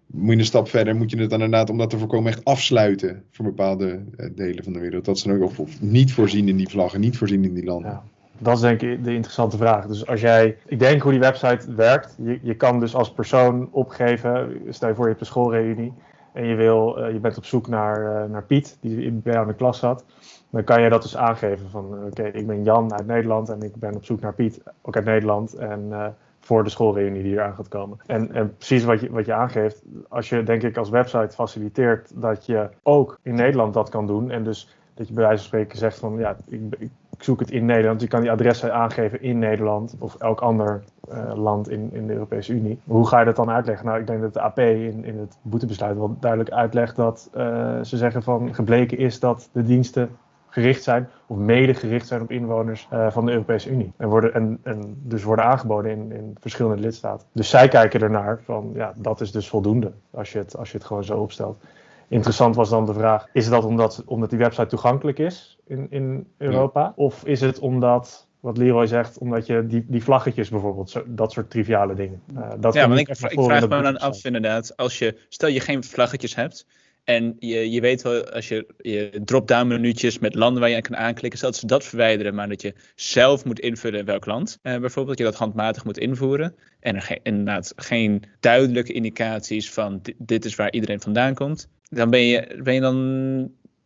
moet je een stap verder, moet je het dan inderdaad, om dat te voorkomen, echt afsluiten voor bepaalde uh, delen van de wereld? Dat ze dan ook of niet voorzien in die vlaggen, niet voorzien in die landen. Ja. Dat is denk ik de interessante vraag. Dus als jij, ik denk hoe die website werkt. Je, je kan dus als persoon opgeven, stel je voor je hebt een schoolreunie en je, wil, uh, je bent op zoek naar, uh, naar Piet, die bij jou in de klas zat, dan kan je dat dus aangeven van oké, okay, ik ben Jan uit Nederland en ik ben op zoek naar Piet, ook uit Nederland. En voor de schoolreunie die eraan gaat komen. En, en precies wat je, wat je aangeeft, als je denk ik als website faciliteert dat je ook in Nederland dat kan doen. En dus dat je bij wijze van spreken zegt van ja, ik zoek het in Nederland. Je kan die adressen aangeven in Nederland of elk ander uh, land in, in de Europese Unie. Hoe ga je dat dan uitleggen? Nou, ik denk dat de AP in, in het boetebesluit wel duidelijk uitlegt dat uh, ze zeggen van gebleken is dat de diensten gericht zijn of mede gericht zijn op inwoners uh, van de Europese Unie. En, worden, en, en dus worden aangeboden in, in verschillende lidstaten. Dus zij kijken ernaar van ja, dat is dus voldoende als je het, als je het gewoon zo opstelt. Interessant was dan de vraag: is dat omdat, omdat die website toegankelijk is in, in Europa? Of is het omdat wat Leroy zegt, omdat je die, die vlaggetjes bijvoorbeeld, zo, dat soort triviale dingen. Uh, dat ja, maar ik, ik vraag me dan af inderdaad, als je, stel je geen vlaggetjes hebt en je, je weet wel, als je, je drop-down menu'tjes met landen waar je kan aanklikken, stel dat ze dat verwijderen, maar dat je zelf moet invullen in welk land, uh, bijvoorbeeld, dat je dat handmatig moet invoeren en er geen, inderdaad geen duidelijke indicaties van dit, dit is waar iedereen vandaan komt, dan ben je, ben je dan,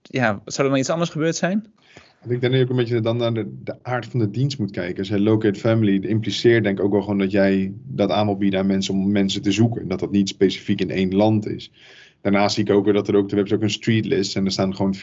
ja, zou er dan iets anders gebeurd zijn? Ik denk dat je ook een beetje dan naar de, de aard van de dienst moet kijken. Zij locate family impliceert denk ik ook wel gewoon dat jij dat aan wil aan mensen om mensen te zoeken. Dat dat niet specifiek in één land is. Daarnaast zie ik ook weer dat er ook, de website ook een street list en er staan gewoon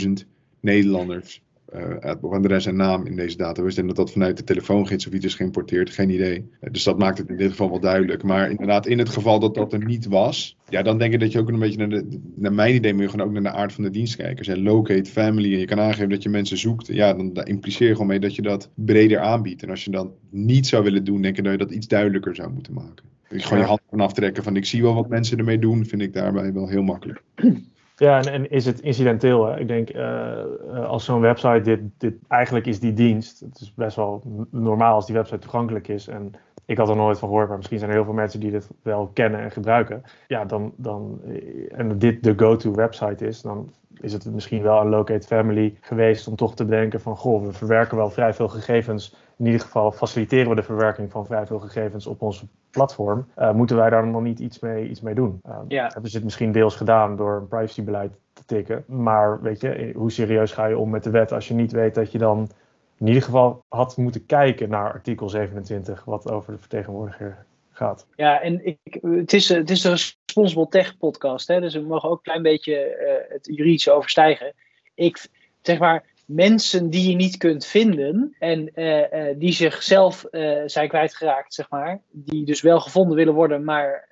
470.000 Nederlanders uh, rest en naam in deze database. Denk dat dat vanuit de telefoongids of iets is geïmporteerd, geen idee. Uh, dus dat maakt het in dit geval wel duidelijk. Maar inderdaad, in het geval dat dat er niet was, ja, dan denk ik dat je ook een beetje naar, de, naar mijn idee moet je gewoon ook naar de aard van de dienst kijken. Je locate family en je kan aangeven dat je mensen zoekt, ja, dan, dan impliceer je gewoon mee dat je dat breder aanbiedt. En als je dat niet zou willen doen, denk ik dat je dat iets duidelijker zou moeten maken. Dus gewoon je hand van aftrekken van ik zie wel wat mensen ermee doen, vind ik daarbij wel heel makkelijk. Ja, en, is het incidenteel? Hè? Ik denk, uh, als zo'n website, dit, dit, eigenlijk is die dienst, het is best wel normaal als die website toegankelijk is. En ik had er nooit van gehoord, maar misschien zijn er heel veel mensen die dit wel kennen en gebruiken. Ja, dan, dan, eh, en dit de go-to website is, dan is het misschien wel een locate family geweest om toch te bedenken van, goh, we verwerken wel vrij veel gegevens in ieder geval faciliteren we de verwerking van vrij veel gegevens op onze platform. Uh, moeten wij daar nog niet iets mee, iets mee doen? Uh, ja. Hebben ze het misschien deels gedaan door een privacybeleid te tikken. Maar weet je, hoe serieus ga je om met de wet als je niet weet dat je dan in ieder geval had moeten kijken naar artikel 27, wat over de vertegenwoordiger gaat. Ja, en ik, het, is, het is een Responsible Tech podcast, hè, dus we mogen ook een klein beetje uh, het juridische overstijgen. Ik zeg maar, mensen die je niet kunt vinden en uh, uh, die zichzelf uh, zijn kwijtgeraakt, zeg maar, die dus wel gevonden willen worden, maar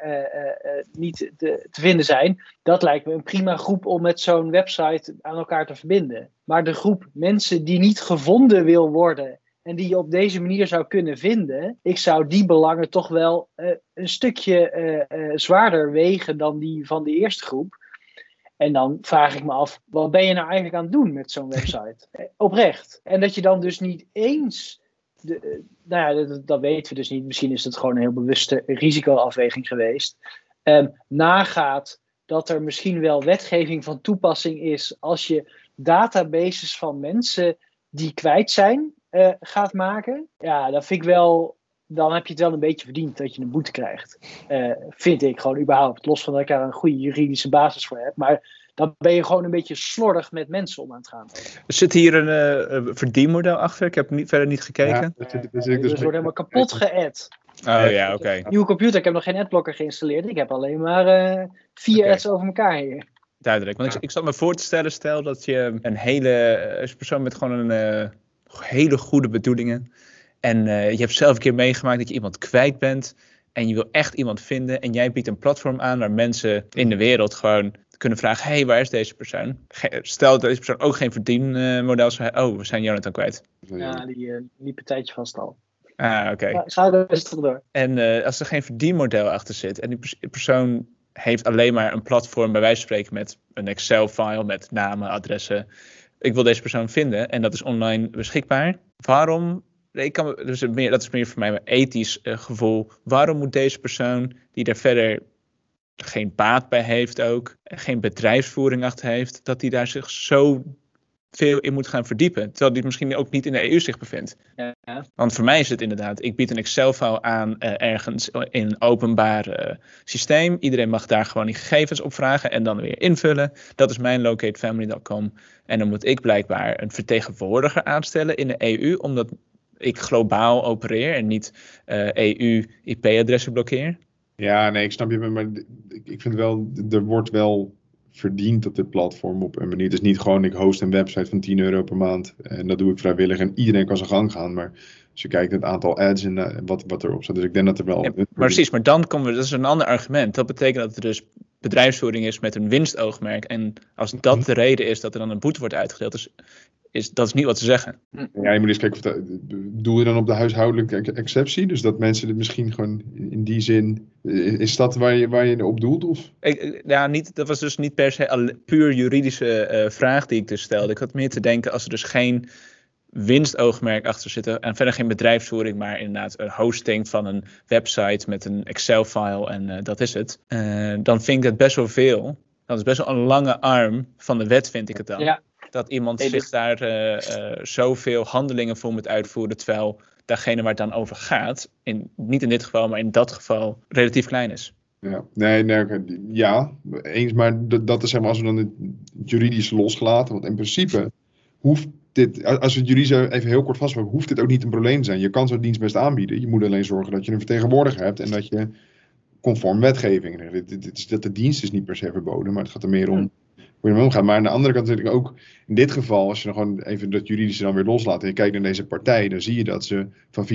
niet te, te, vinden zijn, dat lijkt me een prima groep om met zo'n website aan elkaar te verbinden. Maar de groep mensen die niet gevonden wil worden en die je op deze manier zou kunnen vinden, ik zou die belangen toch wel een stukje zwaarder wegen dan die van de eerste groep. En dan vraag ik me af, wat ben je nou eigenlijk aan het doen met zo'n website? Eh, oprecht. En dat je dan dus niet eens, de, eh, nou ja, dat, dat, weten we dus niet. Misschien is het gewoon een heel bewuste risicoafweging geweest. Um, nagaat dat er misschien wel wetgeving van toepassing is als je databases van mensen die kwijt zijn uh, gaat maken. Ja, dat vind ik wel dan heb je het wel een beetje verdiend dat je een boete krijgt. Uh, vind ik gewoon überhaupt. Los van dat ik daar een goede juridische basis voor heb. Maar dan ben je gewoon een beetje slordig met mensen om aan het gaan. Er zit hier een uh, verdienmodel achter. Ik heb niet, verder niet gekeken. Ja, dat, zit, dat, dus wordt helemaal kapot gead. Oh ja, oké. Nieuwe computer. Ik heb nog geen adblocker geïnstalleerd. Ik heb alleen maar uh, vier okay. ads over elkaar hier. Duidelijk. Want ik, ik zat me voor te stellen, stel dat je een hele persoon met gewoon een hele goede bedoelingen en uh, je hebt zelf een keer meegemaakt dat je iemand kwijt bent. En je wil echt iemand vinden. En jij biedt een platform aan waar mensen in de wereld gewoon kunnen vragen: hey, waar is deze persoon? Stel dat deze persoon ook geen verdienmodel zou hebben. Oh, we zijn Jonathan kwijt. Ja, die uh, liep een tijdje vast al. Ah, oké. Okay. Ga er best door. En uh, als er geen verdienmodel achter zit en die persoon heeft alleen maar een platform, bij wijze van spreken, met een Excel-file met namen, adressen. Ik wil deze persoon vinden en dat is online beschikbaar. Waarom ik kan, dus meer, dat is meer voor mij een ethisch uh, gevoel. Waarom moet deze persoon, die er verder geen baat bij heeft ook, geen bedrijfsvoering achter heeft, dat hij daar zich zo veel in moet gaan verdiepen. Terwijl die misschien ook niet in de EU zich bevindt. Ja. Want voor mij is het inderdaad, ik bied een Excel-file aan uh, ergens in een openbaar uh, systeem. Iedereen mag daar gewoon die gegevens opvragen en dan weer invullen. Dat is mijn locatefamily.com. En dan moet ik blijkbaar een vertegenwoordiger aanstellen in de EU, omdat ik globaal opereer en niet EU-IP-adressen eh, e blokkeer? Ja, nee, ik snap je, maar ik vind wel, er wordt wel verdiend op dit platform op een manier. Het is niet gewoon, ik host een website van 10 euro per maand en dat doe ik vrijwillig en iedereen kan zijn gang gaan, maar als je kijkt naar het aantal ads en uh, wat, wat erop staat, dus ik denk dat er wel... Ja, maar precies, maar dan komen we, dat is een ander argument. Dat betekent dat er dus bedrijfsvoering is met een winstoogmerk en als dat mhm. de reden is dat er dan een boete wordt uitgedeeld, dus is, dat is niet wat ze zeggen. Ja, je moet eens kijken of dat, doe je dan op de huishoudelijke exceptie? Dus dat mensen het misschien gewoon in die zin, is dat waar je, waar je op doelt? Of? Ik, ja, niet, dat was dus niet per se puur juridische uh, vraag die ik dus stelde. Ik had meer te denken als er dus geen winstoogmerk achter zitten en verder geen bedrijfsvoering, maar inderdaad een hosting van een website met een Excel-file en uh, dat is het. Uh, dan vind ik het best wel veel. Dat is best wel een lange arm van de wet, vind ik het dan. Ja. Dat iemand zich daar uh, zoveel handelingen voor moet uitvoeren, terwijl dagene waar het dan over gaat, in, niet in dit geval, maar in dat geval, relatief klein is. Ja, nee, nee ja, eens, maar dat, dat is zeg maar als we dan het juridisch losgelaten, want in principe hoeft dit, als we het juridisch even heel kort vastpakken, hoeft dit ook niet een probleem te zijn. Je kan zo'n dienst best aanbieden. Je moet alleen zorgen dat je een vertegenwoordiger hebt en dat je conform wetgeving. Dit, dit, dit, dat de dienst is niet per se verboden, maar het gaat er meer om hoe je ermee omgaat. Maar aan de andere kant natuurlijk ook, in dit geval, als je dan gewoon even dat juridische dan weer loslaat en je kijkt naar deze partij, dan zie je dat ze van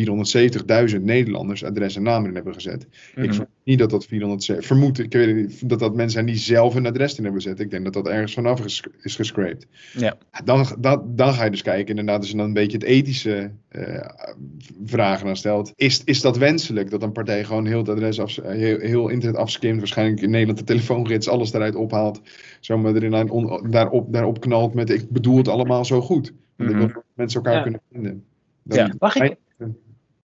470.000 Nederlanders adres en namen in hebben gezet. Mm -hmm. Ik vermoed niet dat dat 400, vermoed, ik weet niet, dat dat mensen zijn die zelf een adres in hebben gezet. Ik denk dat dat ergens vanaf is, is gescraped. Ja. Dan, dan, dan ga je dus kijken, inderdaad, als je dan een beetje het ethische uh, vragen aan stelt. Is, is dat wenselijk dat een partij gewoon heel het adres af, heel, heel internet afskimt, waarschijnlijk in Nederland de telefoongids, alles eruit ophaalt, zomaar erin on, daarop, daarop knalt met ik bedoel het allemaal zo goed. Mm -hmm. wil mensen elkaar Ja. kunnen vinden. Ja. Mag ik,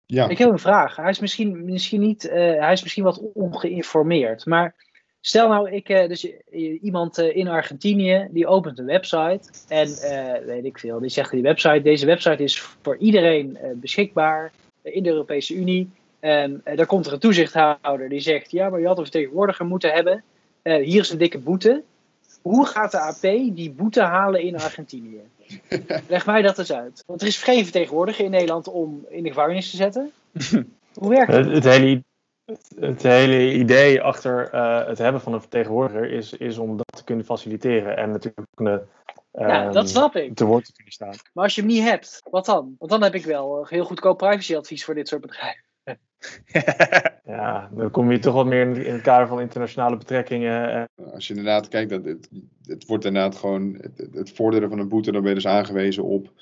Ja, ik heb een vraag. Hij is misschien, misschien niet, eh, hij is misschien wat ongeïnformeerd. Maar stel nou, ik, eh, dus eh, iemand eh, in Argentinië die opent een website. En eh, weet ik veel, die zegt die website, deze website is voor iedereen eh, beschikbaar in de Europese Unie. En daar komt er een toezichthouder die zegt, ja, maar je had een vertegenwoordiger moeten hebben. Eh, hier is een dikke boete. Hoe gaat de AP die boete halen in Argentinië? Leg mij dat eens uit. Want er is geen vertegenwoordiger in Nederland om in de gevangenis te zetten. Hoe werkt Het, dat? het, hele, het, het hele idee achter eh, het hebben van een vertegenwoordiger is, is om dat te kunnen faciliteren en natuurlijk kunnen, Ja, ehm, dat snap ik. te woord te kunnen staan. Maar als je hem niet hebt, wat dan? Want dan heb ik wel heel goedkoop privacyadvies voor dit soort bedrijven. Ja, dan kom je toch wat meer in, het kader van internationale betrekkingen. eh, als je inderdaad kijkt, dat het, het wordt inderdaad gewoon het, het vorderen van een boete, dan ben je dus aangewezen op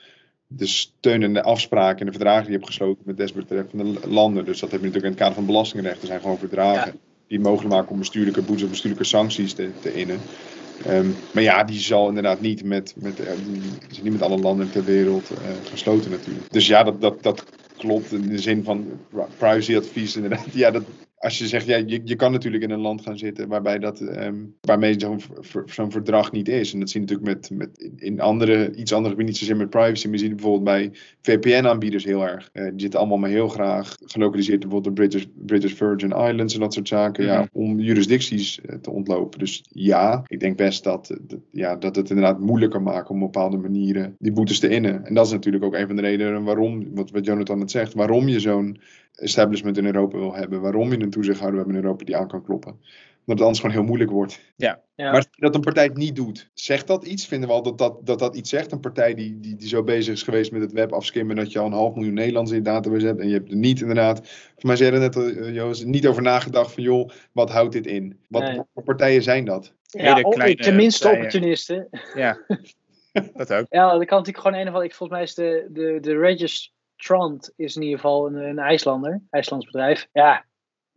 de steun en de afspraken en de verdragen die je hebt gesloten met desbetreffende landen. Dus dat heb je natuurlijk in het kader van belastingrecht. Er zijn gewoon verdragen die het mogelijk maken om bestuurlijke boetes of bestuurlijke sancties te, te innen. Ehm, maar ja, die zal inderdaad niet met, met, eh, die niet met alle landen ter wereld eh, gesloten natuurlijk. Dus ja, dat, dat, dat klopt in de zin van privacyadvies inderdaad. Ja, dat, als je zegt, ja, je, je kan natuurlijk in een land gaan zitten waarbij dat, ehm, waarmee zo'n zo'n verdrag niet is. En dat zie je natuurlijk met, met in- andere, iets andere gebieden, niet zozeer met privacy, maar je ziet het bijvoorbeeld bij VPN-aanbieders heel erg. Eh, die zitten allemaal maar heel graag gelokaliseerd bijvoorbeeld de British, British Virgin Islands en dat soort zaken, ja, om jurisdicties eh, te ontlopen. Dus ja, ik denk best dat, eh, dat, ja, dat het inderdaad moeilijker maakt om op bepaalde manieren die boetes te innen. En dat is natuurlijk ook een van de redenen waarom, wat, wat Jonathan het zegt, waarom je zo'n establishment in Europa wil hebben. Waarom je een toezichthouder hebt in Europa die aan kan kloppen. Omdat het anders gewoon heel moeilijk wordt. Ja. Maar dat een partij het niet doet, zegt dat iets? Vinden we al dat dat, dat, dat iets zegt? Een partij die, die, die zo bezig is geweest met het web afskimmen dat je al een half miljoen Nederlanders in je database hebt en je hebt er niet inderdaad, voor mij zei je net, uh, Joost, niet over nagedacht van joh, wat houdt dit in? Wat Nee. voor partijen zijn dat? Ja, kleine tenminste partijen. opportunisten. Ja, dat ook. Ja, dat kan natuurlijk gewoon een of andere. Ik, volgens mij is de, de, de Registrant is in ieder geval een, een IJslander, IJslands bedrijf. Ja,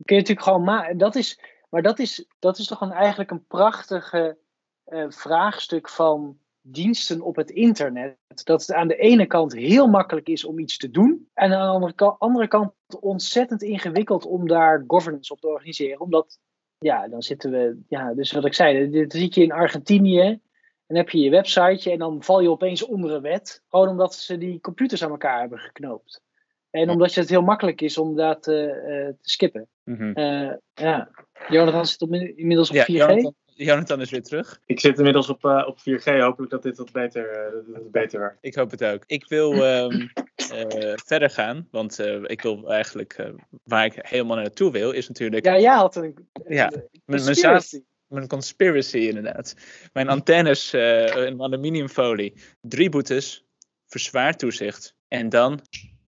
kun je natuurlijk gewoon maken. Dat is, maar dat is, dat is toch een, eigenlijk een prachtige eh, vraagstuk van diensten op het internet. Dat het aan de ene kant heel makkelijk is om iets te doen. En aan de andere, ka- andere kant ontzettend ingewikkeld om daar governance op te organiseren. Omdat, ja, dan zitten we. Ja, dus wat ik zei, dit zit je in Argentinië. Dan heb je je websiteje en dan val je opeens onder een wet. Gewoon omdat ze die computers aan elkaar hebben geknoopt. En Ja. omdat het heel makkelijk is om dat eh, eh, te skippen. Mhm. Eh, ja. Jonathan zit op, inmiddels op Ja, 4G. Jonathan, Jonathan is weer terug. Ik zit inmiddels op, eh, op 4G. Hopelijk dat dit wat beter, eh, dat het beter werkt. Ik hoop het ook. Ik wil ehm, eh, verder gaan, want eh, ik wil eigenlijk, eh, waar ik helemaal naartoe wil, is natuurlijk Ja, jij had een. Ja, een mijn, mijn, conspiracy. zaad- mijn conspiracy inderdaad. Mijn antennes eh, in aluminiumfolie. Drie boetes, verzwaar toezicht en dan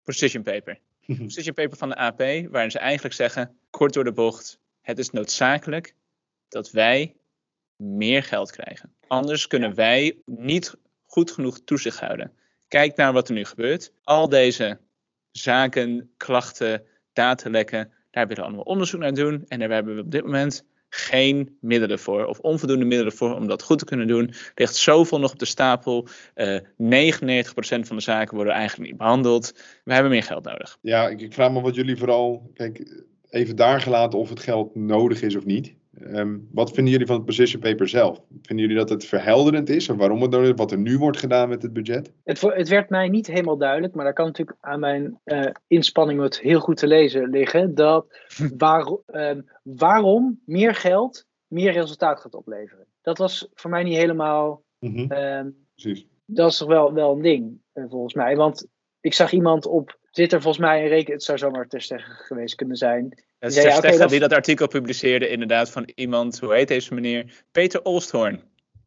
precision paper. Precision paper van de AP, waarin ze eigenlijk zeggen, kort door de bocht, het is noodzakelijk dat wij meer geld krijgen. Anders kunnen wij niet goed genoeg toezicht houden. kijk naar wat er nu gebeurt. Al deze zaken, klachten, datalekken, daar willen we allemaal onderzoek naar doen. En daar hebben we op dit moment geen middelen voor, of onvoldoende middelen voor om dat goed te kunnen doen. Er ligt zoveel nog op de stapel. Uh, 99% van de zaken worden eigenlijk niet behandeld. We hebben meer geld nodig. Ja, ik, ik vraag me wat jullie vooral. Kijk, even daar gelaten of het geld nodig is of niet. Um, wat vinden jullie van het position paper zelf? Vinden jullie dat het verhelderend is en waarom het nodig is, wat er nu wordt gedaan met het budget? Het, het werd mij niet helemaal duidelijk, maar daar kan natuurlijk aan mijn uh, inspanning het heel goed te lezen liggen. Dat waar, uh, waarom meer geld meer resultaat gaat opleveren. Dat was voor mij niet helemaal. Mm -hmm. uh, Precies. Dat is toch wel, wel een ding, eh, volgens mij. Want ik zag iemand op Twitter volgens mij een reken. Het zou zomaar Terstegen geweest kunnen zijn. Het is okay, dat... die dat artikel publiceerde, inderdaad, van iemand, hoe heet deze meneer? Peter Olsthoorn.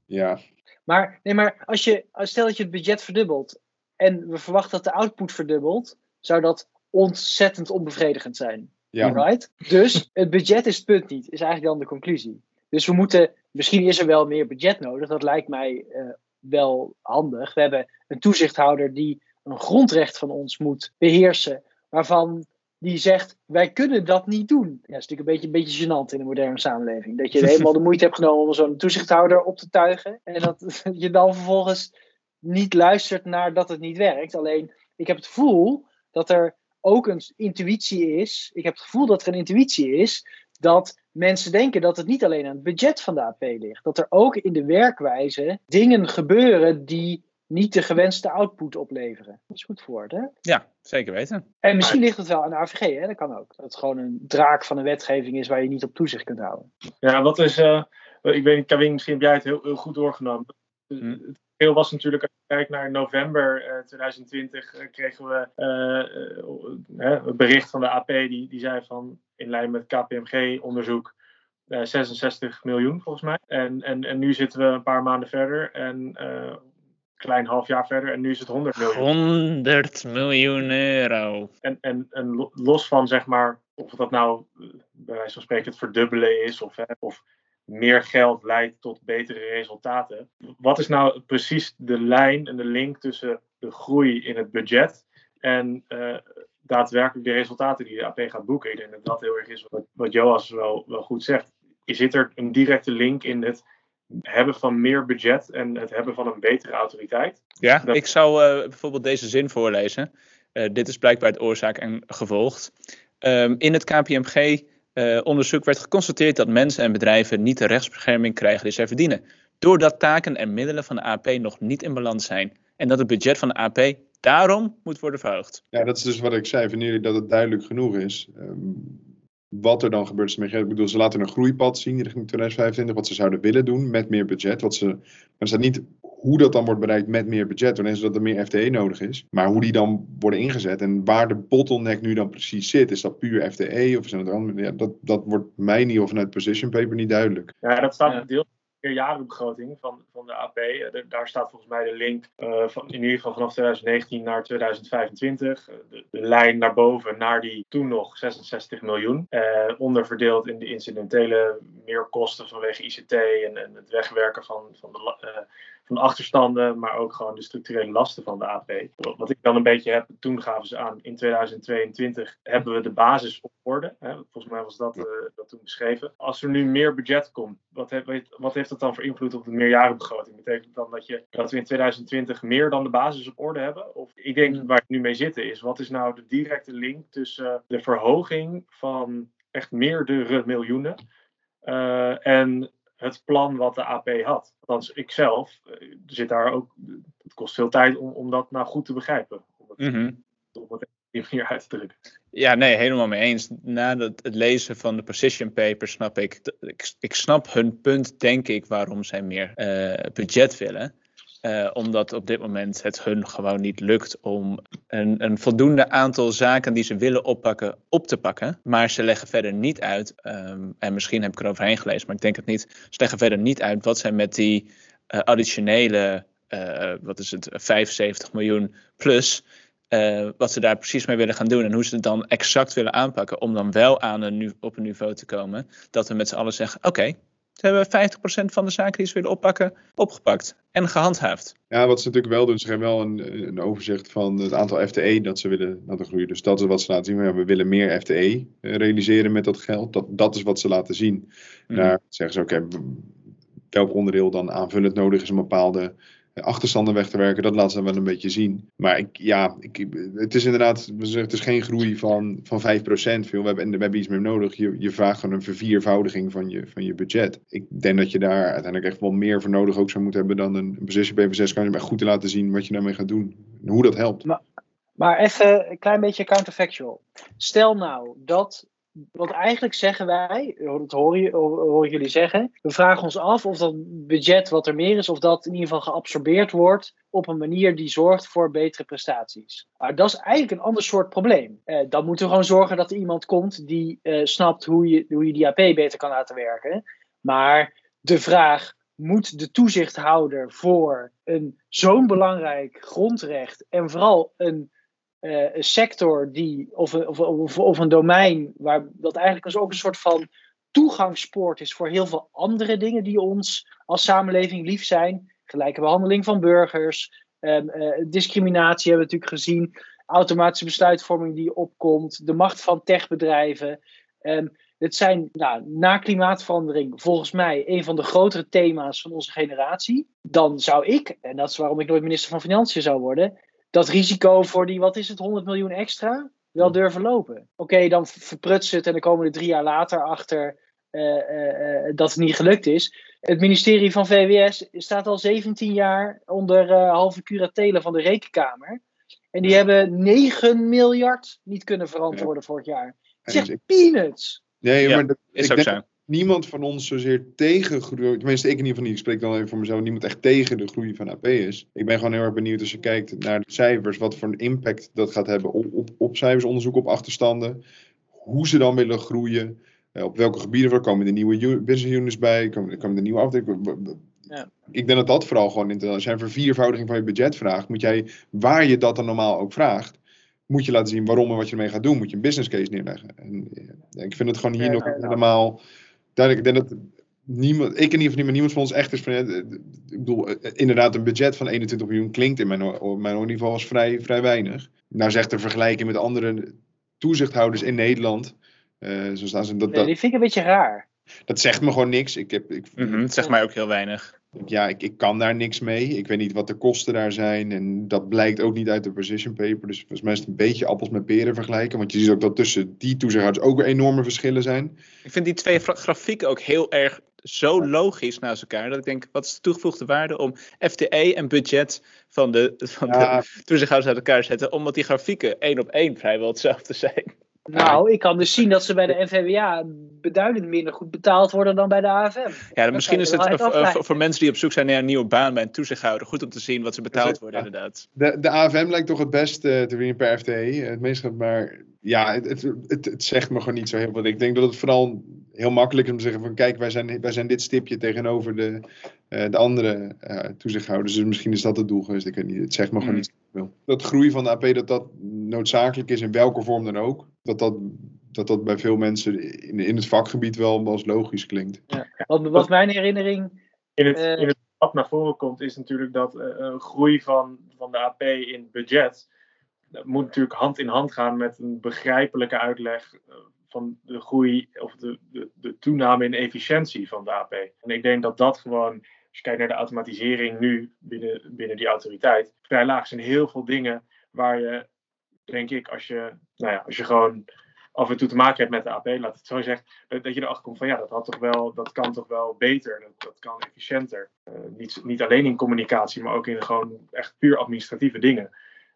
Ja. Maar, nee, maar als je, stel dat je het budget verdubbelt en we verwachten dat de output verdubbelt, zou dat ontzettend onbevredigend zijn. Ja. Right? Dus het budget is het punt niet, is eigenlijk dan de conclusie. Dus we moeten, misschien is er wel meer budget nodig, dat lijkt mij uh, wel handig. We hebben een toezichthouder die een grondrecht van ons moet beheersen, waarvan die zegt, wij kunnen dat niet doen. Ja, dat is natuurlijk een beetje, een beetje gênant in een moderne samenleving. Dat je helemaal de moeite hebt genomen om zo'n toezichthouder op te tuigen. En dat je dan vervolgens niet luistert naar dat het niet werkt. Alleen, ik heb het gevoel dat er ook een intuïtie is. Ik heb het gevoel dat er een intuïtie is dat mensen denken dat het niet alleen aan het budget van de AP ligt. Dat er ook in de werkwijze dingen gebeuren die niet de gewenste output opleveren. Dat is goed voor het, hè? Ja, zeker weten. En misschien ligt het wel aan de AVG, hè? Dat kan ook. Dat het gewoon een draak van een wetgeving is waar je niet op toezicht kunt houden. Ja, wat is... Uh, ik weet niet, Kaving, misschien heb jij het heel, heel goed doorgenomen. Hm. Het heel was natuurlijk, als je kijkt naar november uh, 2020, uh, kregen we uh, het bericht van de AP, die, die zei van, in lijn met KPMG-onderzoek, 66 miljoen volgens mij. En, en, en nu zitten we een paar maanden verder en klein half jaar verder en nu is het 100 miljoen. 100 miljoen euro. En, en, en los van zeg maar, of dat nou bij wijze van spreken het verdubbelen is of, hè, of meer geld leidt tot betere resultaten. Wat is nou precies de lijn en de link tussen de groei in het budget en uh, daadwerkelijk de resultaten die de AP gaat boeken? Ik denk dat dat heel erg is wat, wat Joas wel, wel goed zegt. Zit er een directe link in het hebben van meer budget en het hebben van een betere autoriteit. Ja, ik zou uh, bijvoorbeeld deze zin voorlezen. Uh, dit is blijkbaar het oorzaak en gevolg. Um, in het KPMG-onderzoek uh, werd geconstateerd dat mensen en bedrijven niet de rechtsbescherming krijgen die zij verdienen. Doordat taken en middelen van de AP nog niet in balans zijn. En dat het budget van de AP daarom moet worden verhoogd. Ja, dat is dus wat ik zei. Vinden jullie dat het duidelijk genoeg is? Um, wat er dan gebeurt met Ik bedoel, ze laten een groeipad zien richting 2025, wat ze zouden willen doen met meer budget. Wat ze, maar er staat niet hoe dat dan wordt bereikt met meer budget, wanneer ze dat er meer FTE nodig is. Maar hoe die dan worden ingezet en waar de bottleneck nu dan precies zit. Is dat puur FTE of zijn het andere? Ja, dat, dat wordt mij niet of vanuit Position Paper niet duidelijk. Ja, dat staat ja. Meerjarenbegroting van, van de AP. Eh, daar staat volgens mij de link uh, van, in ieder geval vanaf 2019 naar 2025. Uh, de, lijn naar boven naar die toen nog 66 miljoen. Onderverdeeld in de incidentele meerkosten vanwege ICT en, en het wegwerken van, van de van de achterstanden, maar ook gewoon de structurele lasten van de AP. Wat ik dan een beetje heb, toen gaven ze aan, in 2022 hebben we de basis op orde. Hè? Volgens mij was dat, uh, dat toen beschreven. Als er nu meer budget komt, wat, heeft, wat heeft dat dan voor invloed op de meerjarenbegroting? Betekent dan dat, je, dat we in 2020 meer dan de basis op orde hebben? Of ik denk mm. waar we nu mee zitten is, wat is nou de directe link tussen de verhoging van echt meerdere miljoenen uh, en het plan wat de AP had. Althans, ik zelf uh, zit daar ook. Het kost veel tijd om, om dat nou goed te begrijpen. Om het, mm -hmm. om het hier uit te drukken. Ja, nee, helemaal mee eens. Na het, het lezen van de position paper snap ik, ik, ik snap hun punt, denk ik, waarom zij meer uh, budget willen. Uh, omdat op dit moment het hun gewoon niet lukt om een, een, voldoende aantal zaken die ze willen oppakken, op te pakken. Maar ze leggen verder niet uit, um, en misschien heb ik er overheen gelezen, maar ik denk het niet. Ze leggen verder niet uit wat zij met die uh, additionele, uh, wat is het, 75 miljoen plus, wat ze daar precies mee willen gaan doen. En hoe ze het dan exact willen aanpakken om dan wel aan een, op een niveau te komen dat we met z'n allen zeggen, oké, Ze hebben 50% van de zaken die ze willen oppakken, opgepakt en gehandhaafd. Ja, wat ze natuurlijk wel doen, ze hebben wel een, een overzicht van het aantal FTE dat ze willen laten groeien. Dus dat is wat ze laten zien. Ja, we willen meer FTE eh, realiseren met dat geld. Dat, dat is wat ze laten zien. Mhm. Daar zeggen ze, oké, welk onderdeel dan aanvullend nodig is om bepaalde achterstanden weg te werken, dat laat ze wel een beetje zien. Maar ik, ja, ik, het is inderdaad, het is geen groei van, van 5%. Veel. We, hebben, we hebben iets meer nodig. Je, je vraagt gewoon een verviervoudiging van je, van je budget. Ik denk dat je daar uiteindelijk echt wel meer voor nodig ook zou moeten hebben dan een, een position paper 6. Kan je echt goed te laten zien wat je daarmee gaat doen. En hoe dat helpt. Maar, maar even een klein beetje counterfactual. Stel nou dat want eigenlijk zeggen wij, dat hoor, je, jullie zeggen, we vragen ons af of dat budget wat er meer is, of dat in ieder geval geabsorbeerd wordt op een manier die zorgt voor betere prestaties. Maar dat is eigenlijk een ander soort probleem. Eh, dan moeten we gewoon zorgen dat er iemand komt die eh, snapt hoe je, hoe je die AP beter kan laten werken. Maar de vraag, moet de toezichthouder voor een zo'n belangrijk grondrecht en vooral een uh, een sector die, of, of, of, of, een domein waar dat eigenlijk ook een soort van toegangspoort is voor heel veel andere dingen die ons als samenleving lief zijn. Gelijke behandeling van burgers, um, uh, discriminatie hebben we natuurlijk gezien, automatische besluitvorming die opkomt, de macht van techbedrijven. Um, dit zijn nou, na klimaatverandering volgens mij een van de grotere thema's van onze generatie. Dan zou ik, en dat is waarom ik nooit minister van Financiën zou worden, dat risico voor die, wat is het, 100 miljoen extra, wel durven lopen. Oké, dan verprutsen het en dan komen er drie jaar later achter uh, uh, dat het niet gelukt is. Het ministerie van VWS staat al 17 jaar onder halve curatele van de Rekenkamer. En die hebben 9 miljard niet kunnen verantwoorden ja. vorig jaar. Zeg peanuts. Nee, maar dat, is ook zo niemand van ons zozeer tegen groei, tenminste ik in ieder geval niet, ik spreek dan even voor mezelf, niemand echt tegen de groei van AP is. Ik ben gewoon heel erg benieuwd als je kijkt naar de cijfers, wat voor een impact dat gaat hebben op, op, op cijfersonderzoek, op achterstanden, hoe ze dan willen groeien, eh, op welke gebieden er komen de nieuwe business units bij, komen, komen de nieuwe afdelingen. Ja. Ik denk dat dat vooral gewoon, in, als jij een verviervoudiging van je budget vraagt, moet jij, waar je dat dan normaal ook vraagt, moet je laten zien waarom en wat je ermee gaat doen. Moet je een business case neerleggen. En, ja, ik vind het gewoon hier nog helemaal duidelijk, ik denk dat niemand, ik in ieder geval niet, maar niemand van ons echt is van, ik bedoel, eh, inderdaad een budget van 21 miljoen klinkt in mijn, op mijn niveau als vrij, vrij weinig. Nou zegt de vergelijking met andere toezichthouders in Nederland, uh, zo staan ze, dat, nee, die vind ik een beetje raar. Dat zegt me gewoon niks. Ik heb, ik, mm -hmm, het zegt mij ook heel weinig ja, ik, ik kan daar niks mee. Ik weet niet wat de kosten daar zijn. En dat blijkt ook niet uit de position paper. Dus volgens mij is het een beetje appels met peren vergelijken. Want je ziet ook dat tussen die toezichthouders ook weer enorme verschillen zijn. Ik vind die twee grafieken ook heel erg zo logisch naast elkaar. Dat ik denk, wat is de toegevoegde waarde om FTE en budget van de, van ja. de toezichthouders uit elkaar te zetten. Omdat die grafieken één op één vrijwel hetzelfde zijn. Nou, ik kan dus zien dat ze bij de NVWA beduidend minder goed betaald worden dan bij de AFM. Ja, misschien is het voor, voor, mensen die op zoek zijn naar een nieuwe baan bij een toezichthouder goed om te zien wat ze betaald worden, inderdaad. De, de AFM lijkt toch het beste te winnen per FTE, het meest, maar ja, het, het, het, het, zegt me gewoon niet zo heel veel. Ik denk dat het vooral heel makkelijk om te zeggen van kijk, wij zijn, wij zijn dit stipje tegenover de, uh, de andere uh, toezichthouders. Dus misschien is dat het doel geweest. Ik weet niet. Het zegt me gewoon mm. niet zoveel. Dat groei van de AP, dat dat noodzakelijk is in welke vorm dan ook. Dat dat, dat, dat bij veel mensen in, in het vakgebied wel als logisch klinkt. Ja. Wat, wat mijn herinnering... In het, uh, in het wat naar voren komt is natuurlijk dat een groei van, van de AP in budget... Dat moet natuurlijk hand in hand gaan met een begrijpelijke uitleg van de groei of de, de, de toename in efficiëntie van de AP. En ik denk dat dat gewoon, als je kijkt naar de automatisering nu binnen, binnen die autoriteit, vrij laag zijn heel veel dingen waar je, denk ik, als je, nou ja, als je gewoon af en toe te maken hebt met de AP, laat het zo zeggen, dat, je erachter komt van ja, dat, had toch wel, dat kan toch wel beter, dat, kan efficiënter. Uh, niet, niet alleen in communicatie, maar ook in gewoon echt puur administratieve dingen.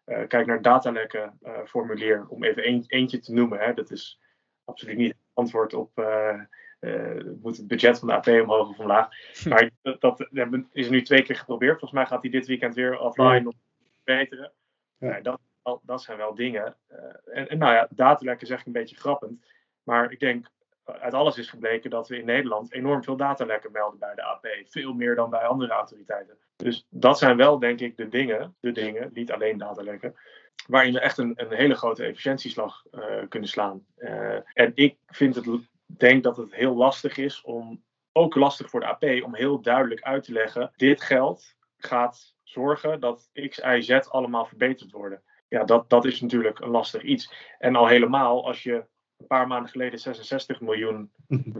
Uh, kijk naar datalekken uh, formulier, om even een, eentje te noemen. Hè. Dat is absoluut niet antwoord op uh, uh, moet het budget van de AP omhoog of omlaag. Maar dat, dat, is nu twee keer geprobeerd. Volgens mij gaat hij dit weekend weer offline om te verbeteren. Ja. dat, dat zijn wel dingen. Uh, en, en, nou ja, datalekken zeg ik een beetje grappend. Maar ik denk, uit alles is gebleken dat we in Nederland enorm veel datalekken melden bij de AP. Veel meer dan bij andere autoriteiten. Dus dat zijn wel, denk ik, de dingen, de dingen, niet alleen datalekken, waarin we echt een, een hele grote efficiëntieslag uh, kunnen slaan. Uh, en ik vind het, denk dat het heel lastig is om ook lastig voor de AP om heel duidelijk uit te leggen: dit geld gaat zorgen dat X, Y, Z allemaal verbeterd worden. Ja, dat, dat is natuurlijk een lastig iets. En al helemaal als je een paar maanden geleden 66 miljoen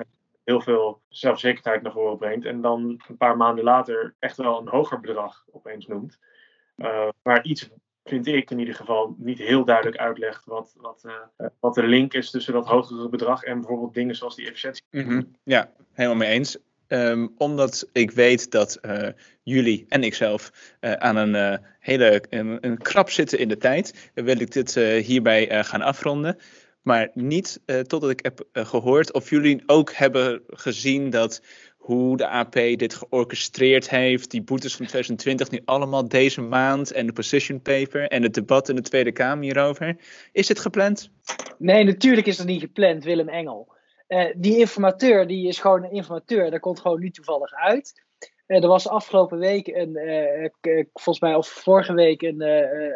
heel veel zelfzekerheid naar voren brengt. En dan een paar maanden later echt wel een hoger bedrag opeens noemt. Uh, maar iets vind ik in ieder geval, niet heel duidelijk uitlegt wat, wat, uh, wat de link is tussen dat hogere bedrag en bijvoorbeeld dingen zoals die efficiëntie. -hmm. Ja, helemaal mee eens. Um, omdat ik weet dat uh, jullie en ikzelf uh, aan een hele een, een, krap zitten in de tijd, wil ik dit hierbij gaan afronden. Maar niet totdat ik heb gehoord of jullie ook hebben gezien dat hoe de AP dit georchestreerd heeft. Die boetes van 2020 nu allemaal deze maand. En de position paper en het debat in de Tweede Kamer hierover. Is dit gepland? Nee, natuurlijk is dat niet gepland, Willem Engel. Uh, die informateur, die is gewoon een informateur. Dat komt gewoon nu toevallig uit. Uh, er was afgelopen week een, uh, volgens mij, of vorige week een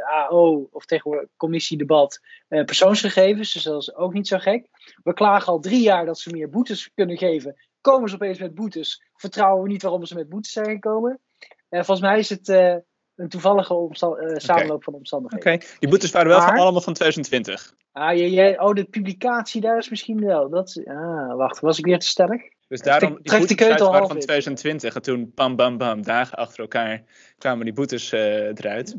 AO, of tegenwoordig commissiedebat, persoonsgegevens. Dus dat is ook niet zo gek. We klagen al drie jaar dat ze meer boetes kunnen geven komen ze opeens met boetes. Vertrouwen we niet waarom ze met boetes zijn gekomen. Uh, volgens mij is het uh, een toevallige uh, samenloop okay. van omstandigheden. Oké, okay. die boetes waren wel maar, van allemaal van 2020. Ah, je, je, oh, de publicatie daar is misschien wel. Dat, ah, wacht, was ik weer te sterk? Dus daarom, die boetes de waren van 2020 en toen bam, bam, bam, dagen achter elkaar kwamen die boetes eruit.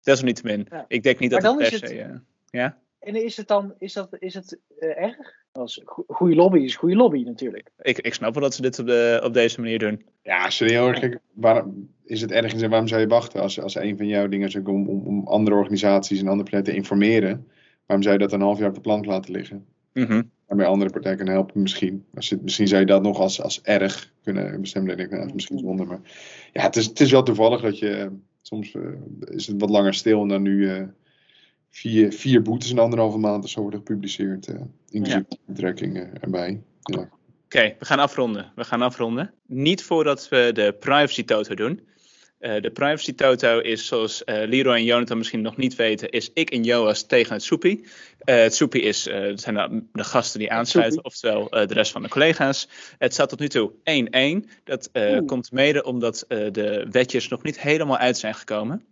Desalniettemin, ja. ik denk niet maar dat het per se... ja? En is het dan, is dat, is het erg? Als goede lobby is goede lobby natuurlijk. Ik, ik snap wel dat ze dit op, de, op deze manier doen. Ja, serieus. Waarom is het ergens en waarom zou je wachten als, als een van jouw dingen is om, om, om andere organisaties en andere partijen te informeren? Waarom zou je dat een half jaar op de plank laten liggen? Mm -hmm. Waarmee andere partijen kunnen helpen misschien. Als misschien zou je dat nog als, als erg kunnen bestemmen. Denk ik, nou, misschien zonder. Maar ja, het is, het is wel toevallig dat je... Soms uh, is het wat langer stil en dan nu... Uh, vier, vier boetes in anderhalve maand of zo worden gepubliceerd. Uh, inclusief ja. betrekkingen erbij. Ja. Oké, okay, we gaan afronden. We gaan afronden. Niet voordat we de privacy toto doen. Uh, de privacy toto is, zoals uh, Leroy en Jonathan misschien nog niet weten, is ik en Joas tegen het soepie. Uh, het soepie is, zijn de, de, gasten die aansluiten, oftewel de rest van de collega's. Het staat tot nu toe 1-1. Dat komt mede omdat de wetjes nog niet helemaal uit zijn gekomen.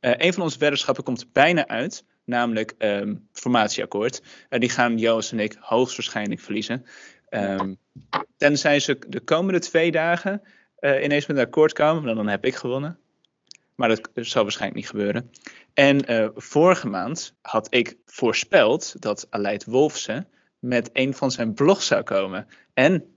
een van onze weddenschappen komt bijna uit namelijk um, formatieakkoord. Uh, die gaan Joost en ik hoogstwaarschijnlijk verliezen. Um, tenzij ze de komende twee dagen uh, ineens met een akkoord komen, dan, dan heb ik gewonnen. Maar dat zal waarschijnlijk niet gebeuren. En uh, vorige maand had ik voorspeld dat Aleid Wolfsen met een van zijn blogs zou komen. En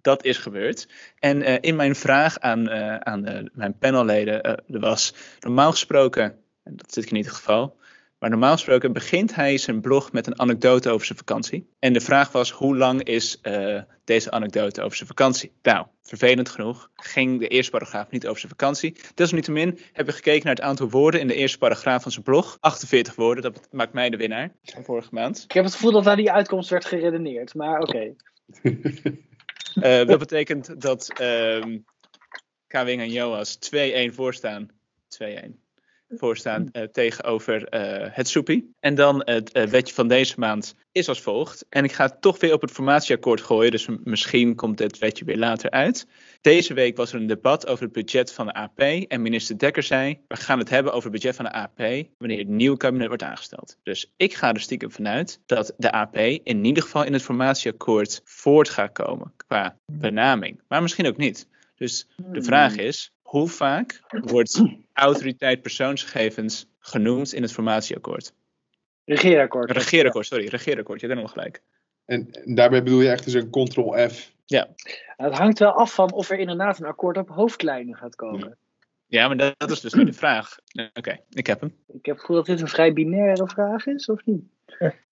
dat is gebeurd. En in mijn vraag aan, aan mijn panelleden was normaal gesproken, en dat zit in ieder geval, maar normaal gesproken begint hij zijn blog met een anekdote over zijn vakantie. En de vraag was, hoe lang is uh, deze anekdote over zijn vakantie? Nou, vervelend genoeg ging de eerste paragraaf niet over zijn vakantie. Desalniettemin heb ik gekeken naar het aantal woorden in de eerste paragraaf van zijn blog. 48 woorden, dat maakt mij de winnaar van vorige maand. Ik heb het gevoel dat naar die uitkomst werd geredeneerd, maar oké. Okay. uh, dat betekent dat um, Kwing en Joas 2-1 voorstaan. 2-1 voorstaan uh, tegenover uh, het soepie. En dan het uh, wetje van deze maand is als volgt. En ik ga het toch weer op het formatieakkoord gooien, dus misschien komt dit wetje weer later uit. Deze week was er een debat over het budget van de AP en minister Dekker zei, we gaan het hebben over het budget van de AP wanneer het nieuwe kabinet wordt aangesteld. Dus ik ga er stiekem vanuit dat de AP in ieder geval in het formatieakkoord voort gaat komen qua benaming, maar misschien ook niet. Dus de vraag is, hoe vaak wordt autoriteit persoonsgegevens genoemd in het formatieakkoord? Regeerakkoord. Regeerakkoord, sorry, regeerakkoord, je hebt helemaal gelijk. En, daarbij bedoel je echt dus een ctrl-F? Ja. Het hangt wel af van of er inderdaad een akkoord op hoofdlijnen gaat komen. Ja, maar dat, dat is dus nu de vraag. Oké, okay, ik heb hem. Ik heb het gevoel dat dit een vrij binaire vraag is, of niet?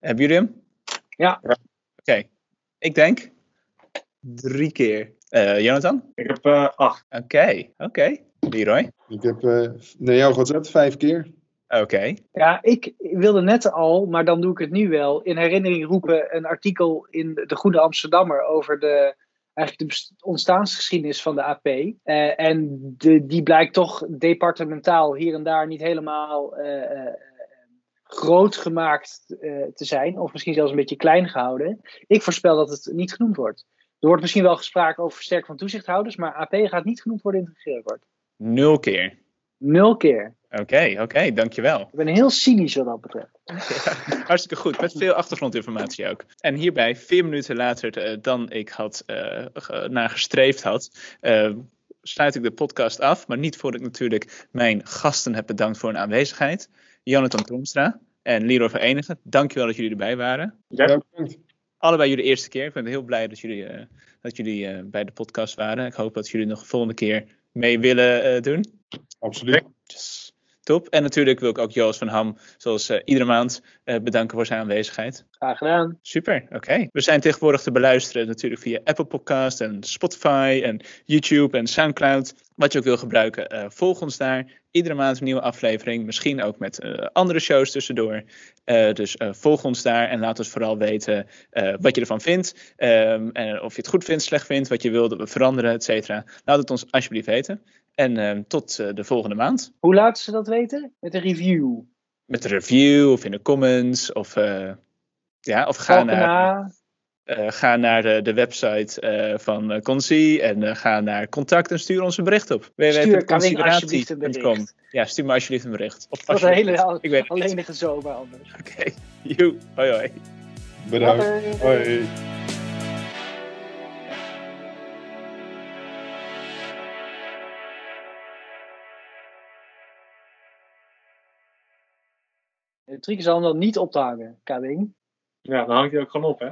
Hebben jullie hem? Ja. Oké, okay. ik denk drie keer. Uh, Jonathan? Ik heb uh, acht. Oké, okay. oké. Okay. Leroy? Ik heb uh, naar jou gezet vijf keer. Oké. Okay. Ja, ik wilde net al, maar dan doe ik het nu wel, in herinnering roepen een artikel in de Goede Amsterdammer over de, eigenlijk de ontstaansgeschiedenis van de AP. Uh, en de, die blijkt toch departementaal hier en daar niet helemaal uh, groot gemaakt te zijn, of misschien zelfs een beetje klein gehouden. Ik voorspel dat het niet genoemd wordt. Er wordt misschien wel gesproken over versterking van toezichthouders, maar AP gaat niet genoemd worden in het regeerakkoord. Nul keer. Nul keer. Oké, oké, dankjewel. Ik ben heel cynisch wat dat betreft. Hartstikke goed, met veel achtergrondinformatie ook. En hierbij, vier minuten later uh, dan ik had uh, naar gestreefd had, uh, sluit ik de podcast af. Maar niet voordat ik natuurlijk mijn gasten heb bedankt voor hun aanwezigheid. Jonathan Tromstra en Leroy Verenigen, dankjewel dat jullie erbij waren. Ja, bedankt. Allebei jullie eerste keer. Ik ben heel blij dat jullie, dat jullie bij de podcast waren. Ik hoop dat jullie nog de volgende keer mee willen doen. Absoluut. Yes. Top. En natuurlijk wil ik ook Joost van Ham, zoals uh, iedere maand, uh, bedanken voor zijn aanwezigheid. Graag gedaan. Super, oké. Okay. We zijn tegenwoordig te beluisteren natuurlijk via Apple Podcast en Spotify en YouTube en Soundcloud. Wat je ook wil gebruiken, uh, volg ons daar. Iedere maand een nieuwe aflevering, misschien ook met andere shows tussendoor. dus volg ons daar en laat ons vooral weten wat je ervan vindt. Um, en of je het goed vindt, slecht vindt, wat je wil dat we veranderen, et cetera. Laat het ons alsjeblieft weten. En uh, tot uh, de volgende maand. Hoe laten ze dat weten? Met een review? Met een review of in de comments. Of, uh, ja, of ga naar, ga naar de, de website van Consi en ga naar contact en stuur ons een bericht op. www.consideratie.com Ja, stuur me alsjeblieft een bericht. Of dat is een hele Ik weet alleenige zomer anders. Oké, okay. joe, hoi hoi. Bedankt. hoi. De truc is dan niet op te hangen, Kabing. Ja, dan hangt hij ook gewoon op, hè?